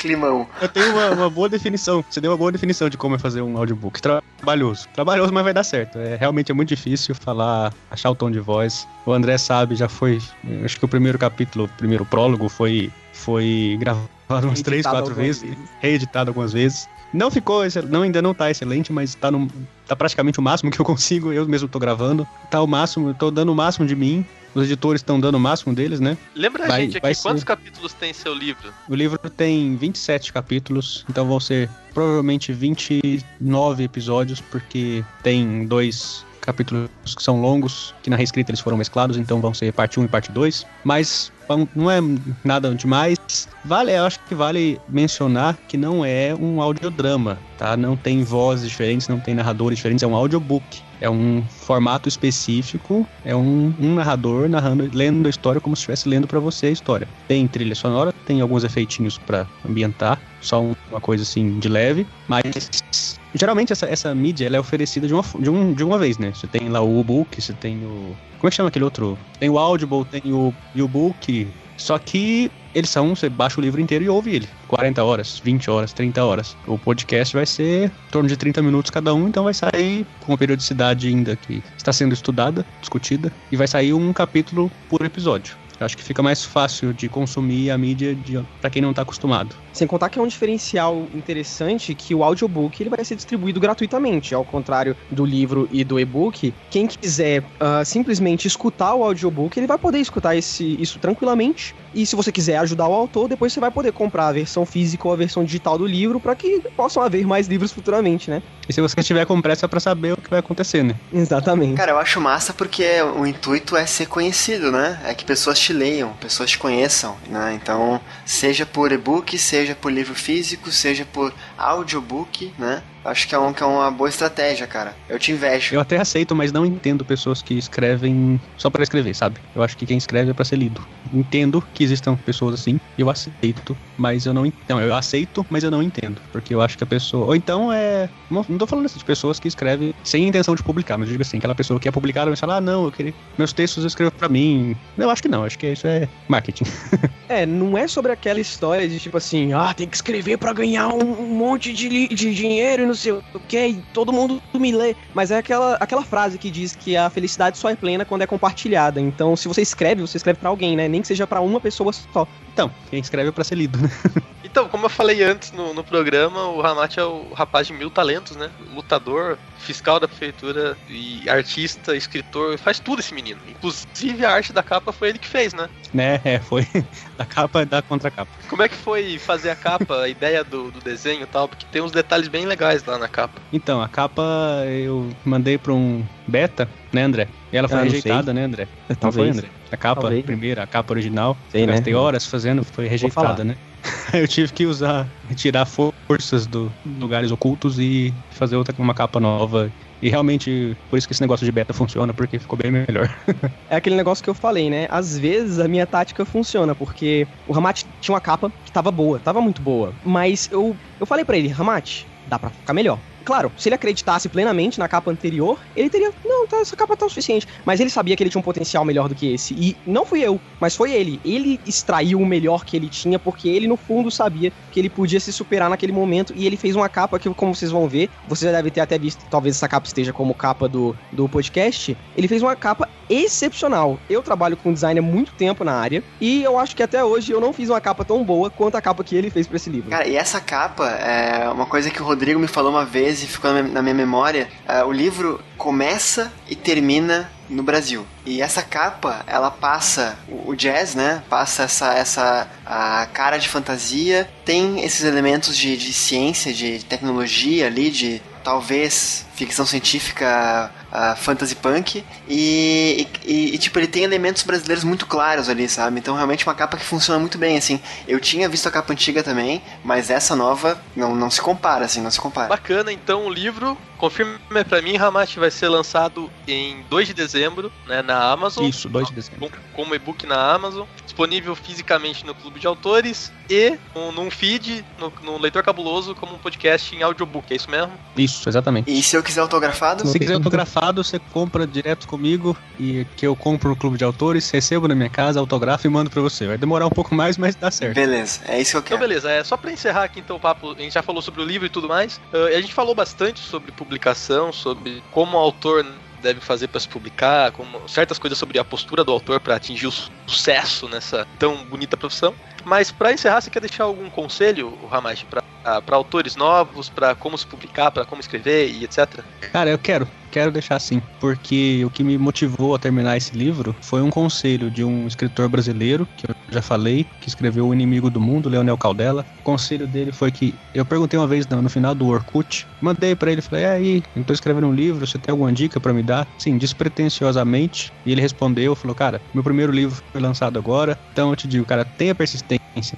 Climão. Eu tenho uma, uma, boa definição. Você deu uma boa definição de como é fazer um audiobook. Trabalhoso. Trabalhoso, mas vai dar certo. É, realmente é muito difícil falar, achar o tom de voz. O André sabe, já foi. Acho que o primeiro capítulo, o primeiro prólogo foi, foi gravado umas três, quatro vezes, vezes, reeditado algumas vezes. Não ficou, não, ainda não tá excelente, mas tá, no, tá praticamente o máximo que eu consigo, eu mesmo tô gravando. Tá o máximo, tô dando o máximo de mim. Os editores estão dando o máximo deles, né? Lembra vai, a gente aqui, quantos capítulos tem seu livro? O livro tem 27 capítulos, então vão ser provavelmente 29 episódios, porque tem dois capítulos que são longos, que na reescrita eles foram mesclados, então vão ser parte 1 e parte 2. Mas não é nada demais. Vale, eu acho que vale mencionar que não é um audiodrama, tá? Não tem vozes diferentes, não tem narradores diferentes, é um audiobook. É um formato específico, é um, um narrador narrando, lendo a história como se estivesse lendo para você a história. Tem trilha sonora, tem alguns efeitinhos para ambientar, só uma coisa assim de leve, mas geralmente essa, essa mídia ela é oferecida de uma, de, um, de uma vez, né? Você tem lá o e-book, você tem o. Como é que chama aquele outro? Tem o Audible, tem o e-book. Só que eles são, você baixa o livro inteiro e ouve ele. 40 horas, 20 horas, 30 horas. O podcast vai ser em torno de 30 minutos cada um, então vai sair com uma periodicidade ainda que está sendo estudada, discutida, e vai sair um capítulo por episódio. Eu acho que fica mais fácil de consumir a mídia para quem não está acostumado. Sem contar que é um diferencial interessante que o audiobook ele vai ser distribuído gratuitamente, ao contrário do livro e do e-book. Quem quiser uh, simplesmente escutar o audiobook, ele vai poder escutar esse, isso tranquilamente. E se você quiser ajudar o autor, depois você vai poder comprar a versão física ou a versão digital do livro para que possam haver mais livros futuramente, né? E se você estiver com pressa para saber o que vai acontecer, né? Exatamente. Cara, eu acho massa porque o intuito é ser conhecido, né? É que pessoas te leiam, pessoas conheçam, né? Então, seja por e-book, seja por livro físico, seja por audiobook, né? Acho que é, um, que é uma boa estratégia, cara. Eu te invejo. Eu até aceito, mas não entendo pessoas que escrevem só para escrever, sabe? Eu acho que quem escreve é para ser lido. Entendo que existam pessoas assim, eu aceito, mas eu não Não, eu aceito, mas eu não entendo. Porque eu acho que a pessoa. Ou então é. Não, não tô falando assim de pessoas que escrevem sem intenção de publicar, mas eu digo assim, aquela pessoa que é publicada vai falar, ah, não, eu queria. Meus textos eu escrevo pra mim. Eu acho que não, acho que isso é marketing. é, não é sobre aquela história de tipo assim, ah, tem que escrever para ganhar um, um monte de, de dinheiro e não sei o que, e todo mundo me lê. Mas é aquela, aquela frase que diz que a felicidade só é plena quando é compartilhada. Então, se você escreve, você escreve para alguém, né? Nem que seja para uma pessoa só. Então, quem escreve é pra ser lido, né? Então, como eu falei antes no, no programa, o Ramate é o rapaz de mil talentos, né? Lutador, fiscal da prefeitura e artista, escritor, faz tudo esse menino. Inclusive a arte da capa foi ele que fez, né? Né, é, foi da capa e da contracapa. Como é que foi fazer a capa, a ideia do, do desenho e tal? Porque tem uns detalhes bem legais lá na capa. Então, a capa eu mandei pra um beta, né, André? E ela foi ah, rejeitada, né, André? Talvez. Não foi, André? A capa, Talvez. primeira, a capa original. Sei, né? Gastei horas fazendo, foi rejeitada, né? eu tive que usar, tirar forças dos lugares ocultos e fazer outra uma capa nova. E realmente, por isso que esse negócio de beta funciona, porque ficou bem melhor. é aquele negócio que eu falei, né? Às vezes a minha tática funciona, porque o Ramat tinha uma capa que tava boa, tava muito boa. Mas eu, eu falei para ele, Ramat, dá pra ficar melhor. Claro, se ele acreditasse plenamente na capa anterior, ele teria. Não, tá, essa capa tá o suficiente. Mas ele sabia que ele tinha um potencial melhor do que esse. E não fui eu, mas foi ele. Ele extraiu o melhor que ele tinha, porque ele, no fundo, sabia que ele podia se superar naquele momento. E ele fez uma capa que, como vocês vão ver, você já deve ter até visto, talvez essa capa esteja como capa do, do podcast. Ele fez uma capa excepcional. Eu trabalho com design há muito tempo na área. E eu acho que até hoje eu não fiz uma capa tão boa quanto a capa que ele fez para esse livro. Cara, e essa capa é uma coisa que o Rodrigo me falou uma vez e ficou na minha memória. Uh, o livro começa e termina no Brasil. E essa capa, ela passa o jazz, né? Passa essa, essa a cara de fantasia, tem esses elementos de, de ciência, de tecnologia ali, de talvez ficção científica uh, fantasy punk e, e, e, tipo ele tem elementos brasileiros muito claros ali sabe? Então realmente uma capa que funciona muito bem assim. Eu tinha visto a capa antiga também mas essa nova não, não se compara assim não se compara. Bacana então o livro confirma para mim Ramate vai ser lançado em 2 de dezembro né na Amazon isso 2 de dezembro como e-book na Amazon disponível fisicamente no clube de autores e num feed no, no leitor cabuloso como um podcast em audiobook é isso mesmo isso exatamente e se eu quiser autografado? Se quiser autografado, você compra direto comigo e que eu compro no clube de autores, recebo na minha casa, autografo e mando pra você. Vai demorar um pouco mais, mas dá certo. Beleza, é isso que eu quero. Então, beleza, é só pra encerrar aqui então o papo, a gente já falou sobre o livro e tudo mais. Uh, a gente falou bastante sobre publicação, sobre como o autor deve fazer para se publicar, como certas coisas sobre a postura do autor para atingir o sucesso nessa tão bonita profissão. Mas para encerrar, você quer deixar algum conselho, Ramash, para autores novos, para como se publicar, para como escrever e etc? Cara, eu quero quero deixar assim, porque o que me motivou a terminar esse livro foi um conselho de um escritor brasileiro, que eu já falei, que escreveu O Inimigo do Mundo, Leonel Caldela. O conselho dele foi que eu perguntei uma vez no, no final do Orkut, mandei para ele, falei: "E aí, eu tô escrevendo um livro, você tem alguma dica para me dar?" Sim, despretensiosamente, e ele respondeu, falou: "Cara, meu primeiro livro foi lançado agora, então eu te digo, cara, tenha persistência,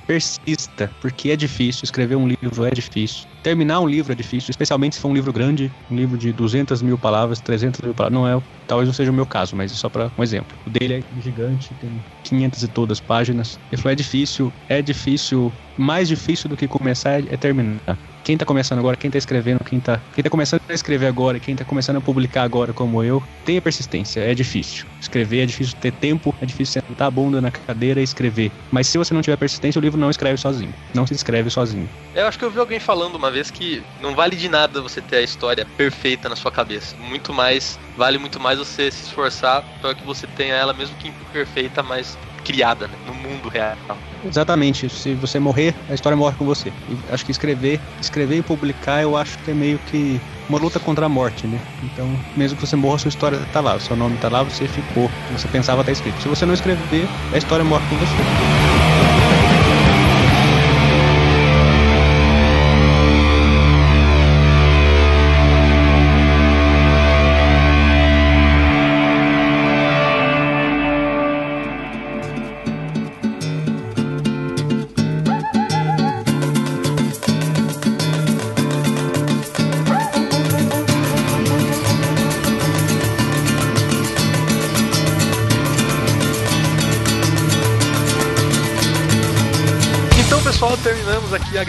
persista, porque é difícil escrever um livro é difícil. Terminar um livro é difícil, especialmente se for um livro grande, um livro de 200 mil palavras, 300 mil palavras. Não é, talvez não seja o meu caso, mas é só para um exemplo. O dele é gigante, tem 500 e todas páginas. Ele falou: é difícil, é difícil, mais difícil do que começar é, é terminar quem tá começando agora, quem tá escrevendo, quem tá, quem tá começando a escrever agora, quem tá começando a publicar agora como eu, tenha persistência, é difícil. Escrever é difícil ter tempo, é difícil sentar a bunda na cadeira e escrever. Mas se você não tiver persistência, o livro não escreve sozinho. Não se escreve sozinho. Eu acho que eu vi alguém falando uma vez que não vale de nada você ter a história perfeita na sua cabeça. Muito mais, vale muito mais você se esforçar para que você tenha ela mesmo que imperfeita, mas criada né, no mundo real. Exatamente. Se você morrer, a história morre com você. E acho que escrever, escrever e publicar, eu acho que é meio que uma luta contra a morte, né? Então, mesmo que você morra, sua história tá lá, seu nome tá lá, você ficou, você pensava estar escrito. Se você não escrever, a história morre com você.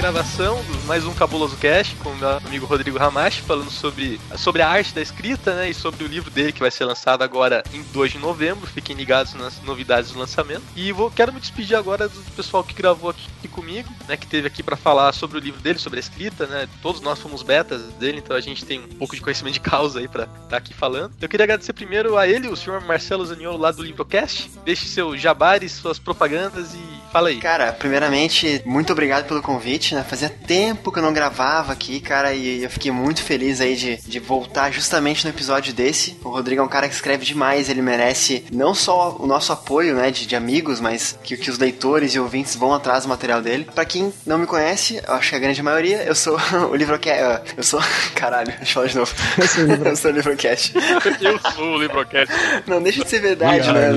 Gravação do mais um Cabuloso Cast com o meu amigo Rodrigo Ramache, falando sobre, sobre a arte da escrita, né? E sobre o livro dele que vai ser lançado agora em 2 de novembro. Fiquem ligados nas novidades do lançamento. E vou, quero me despedir agora do pessoal que gravou aqui comigo, né? Que teve aqui para falar sobre o livro dele, sobre a escrita, né? Todos nós fomos betas dele, então a gente tem um pouco de conhecimento de causa aí para estar tá aqui falando. Eu queria agradecer primeiro a ele, o senhor Marcelo Zaniolo, lá do Livrocast. Deixe seu jabares, suas propagandas e fala aí. Cara, primeiramente, muito obrigado pelo convite, né? Fazia tempo que eu não gravava aqui, cara, e eu fiquei muito feliz aí de, de voltar justamente no episódio desse. O Rodrigo é um cara que escreve demais, ele merece não só o nosso apoio, né, de, de amigos, mas que, que os leitores e ouvintes vão atrás do material dele. Para quem não me conhece, eu acho que a grande maioria, eu sou o Livrocast. Eu sou. Caralho, deixa eu falar de novo. Eu sou o, Livro... eu sou o Livrocast. eu sou o Livrocast. Não, deixa de ser verdade, né?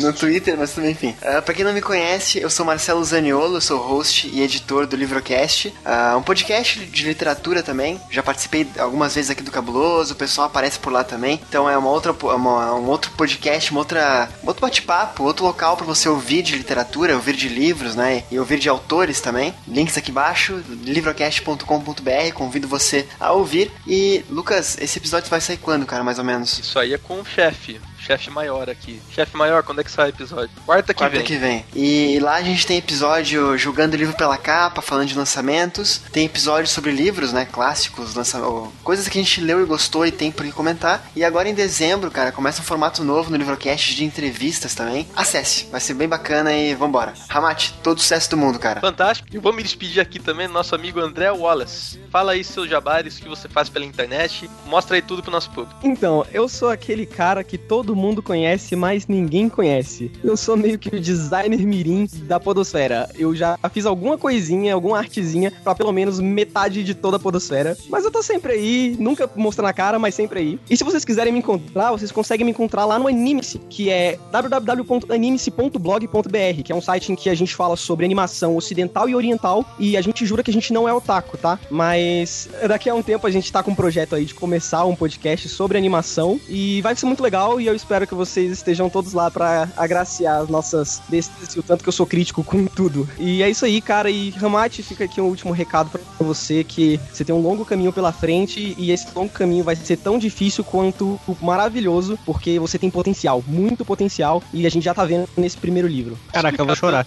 No Twitter, mas também, enfim. Uh, pra quem não me conhece, eu sou Marcelo Zaniolo, sou host e editor do Livrocast, uh, um podcast de literatura também. Já participei algumas vezes aqui do Cabuloso, o pessoal aparece por lá também. Então é uma outra, uma, um outro podcast, uma outra, um outro bate-papo, outro local para você ouvir de literatura, ouvir de livros, né? E ouvir de autores também. Links aqui embaixo, livrocast.com.br. Convido você a ouvir. E Lucas, esse episódio vai sair quando, cara, mais ou menos? Isso aí é com o chefe chefe maior aqui. Chefe maior, quando é que sai o episódio? Quarta que Quarta vem. que vem. E lá a gente tem episódio julgando o livro pela capa, falando de lançamentos. Tem episódio sobre livros, né? Clássicos, lança... coisas que a gente leu e gostou e tem por que comentar. E agora em dezembro, cara, começa um formato novo no Livrocast de entrevistas também. Acesse, vai ser bem bacana e vambora. Ramate, todo sucesso do mundo, cara. Fantástico. E vou me despedir aqui também do nosso amigo André Wallace. Fala aí seus jabares que você faz pela internet. Mostra aí tudo pro nosso público. Então, eu sou aquele cara que todo todo mundo conhece, mas ninguém conhece. Eu sou meio que o designer mirim da podosfera. Eu já fiz alguma coisinha, alguma artezinha para pelo menos metade de toda a podosfera. Mas eu tô sempre aí, nunca mostrando a cara, mas sempre aí. E se vocês quiserem me encontrar, vocês conseguem me encontrar lá no Animice, que é www.animice.blog.br, que é um site em que a gente fala sobre animação ocidental e oriental, e a gente jura que a gente não é otaku, tá? Mas daqui a um tempo a gente tá com um projeto aí de começar um podcast sobre animação, e vai ser muito legal, e eu espero que vocês estejam todos lá para agraciar as nossas bestas e o tanto que eu sou crítico com tudo. E é isso aí, cara. E Ramate, fica aqui um último recado para você que você tem um longo caminho pela frente e esse longo caminho vai ser tão difícil quanto maravilhoso, porque você tem potencial, muito potencial, e a gente já tá vendo nesse primeiro livro. Caraca, eu vou chorar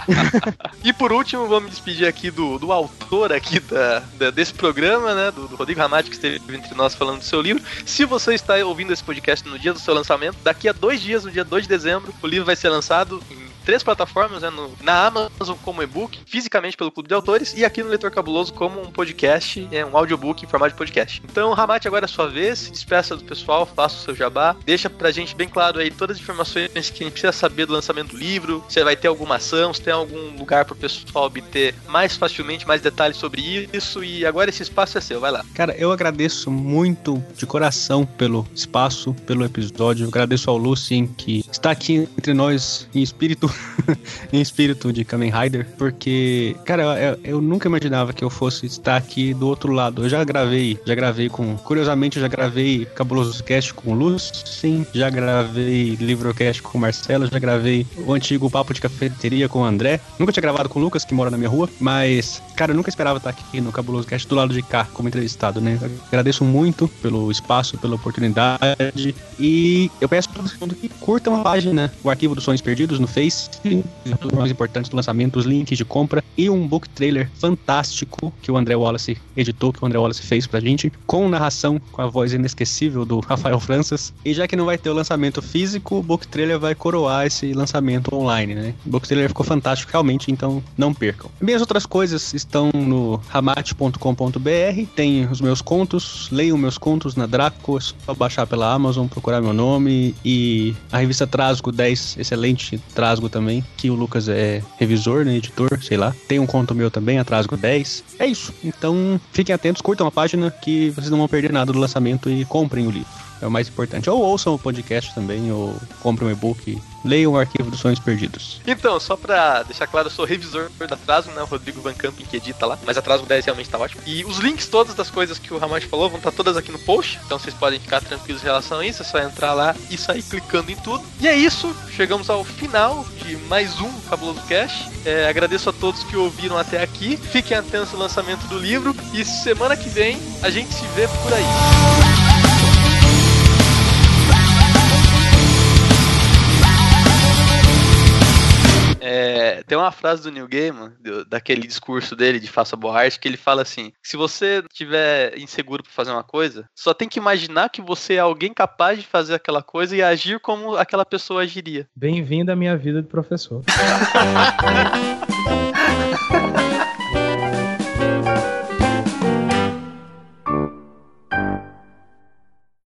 e por último, vamos me despedir aqui do, do autor aqui da, da desse programa, né? Do, do Rodrigo Ramate, que esteve entre nós falando do seu livro. Se você está ouvindo esse podcast no dia do seu lançamento, daqui a dois dias, no dia 2 de dezembro, o livro vai ser lançado em três plataformas, né, no, na Amazon como e-book, fisicamente pelo Clube de Autores, e aqui no Leitor Cabuloso como um podcast, é, um audiobook em formato de podcast. Então, Ramate, agora é a sua vez, despeça do pessoal, faça o seu jabá, deixa pra gente bem claro aí todas as informações que a gente precisa saber do lançamento do livro, se vai ter alguma ação, se tem algum lugar pro pessoal obter mais facilmente mais detalhes sobre isso, e agora esse espaço é seu, vai lá. Cara, eu agradeço muito de coração pelo espaço, pelo episódio, eu agradeço ao Lucien que está aqui entre nós em espírito em espírito de Kamen Rider, porque, cara, eu, eu, nunca imaginava que eu fosse estar aqui do outro lado. Eu já gravei, já gravei com. Curiosamente, eu já gravei Cabuloso Cast com o Lucien, já gravei Livrocast com o Marcelo, já gravei o antigo Papo de Cafeteria com o André. Nunca tinha gravado com o Lucas, que mora na minha rua, mas, cara, eu nunca esperava estar aqui no Cabuloso Cast do lado de cá, como entrevistado, né? Agradeço muito pelo espaço, pela oportunidade e eu peço para todo mundo que curta uma página, o Arquivo dos Sonhos Perdidos no Face, mais importantes do lançamento, os links de compra e um book trailer fantástico que o André Wallace editou, que o André Wallace fez pra gente, com narração, com a voz inesquecível do Rafael Franças. E já que não vai ter o lançamento físico, o book trailer vai coroar esse lançamento online, né? O book trailer ficou fantástico realmente, então não percam. Minhas outras coisas estão no ramate.com.br, tem os meus contos, leiam meus contos na Draco, é só baixar pela Amazon, procurar meu nome e a revista Trasgo 10, excelente Trasgo também, que o Lucas é revisor, né, editor, sei lá. Tem um conto meu também, Atrasgo 10. É isso. Então, fiquem atentos, curtam a página que vocês não vão perder nada do lançamento e comprem o livro. É o mais importante. Ou ouçam o podcast também, ou comprem um e-book leiam o arquivo dos sonhos perdidos. Então, só pra deixar claro, eu sou revisor da Atraso, né? O Rodrigo Van Camping que edita lá. Mas Atraso 10 realmente tá ótimo. E os links todas das coisas que o Ramage falou vão estar tá todas aqui no post. Então vocês podem ficar tranquilos em relação a isso. É só entrar lá e sair clicando em tudo. E é isso. Chegamos ao final de mais um Cabuloso Cash. É, agradeço a todos que ouviram até aqui. Fiquem atentos ao lançamento do livro. E semana que vem a gente se vê por aí. É, tem uma frase do Neil Gaiman, do, daquele discurso dele de Faça Boa Arte, que ele fala assim: se você estiver inseguro para fazer uma coisa, só tem que imaginar que você é alguém capaz de fazer aquela coisa e agir como aquela pessoa agiria. Bem-vindo à minha vida de professor.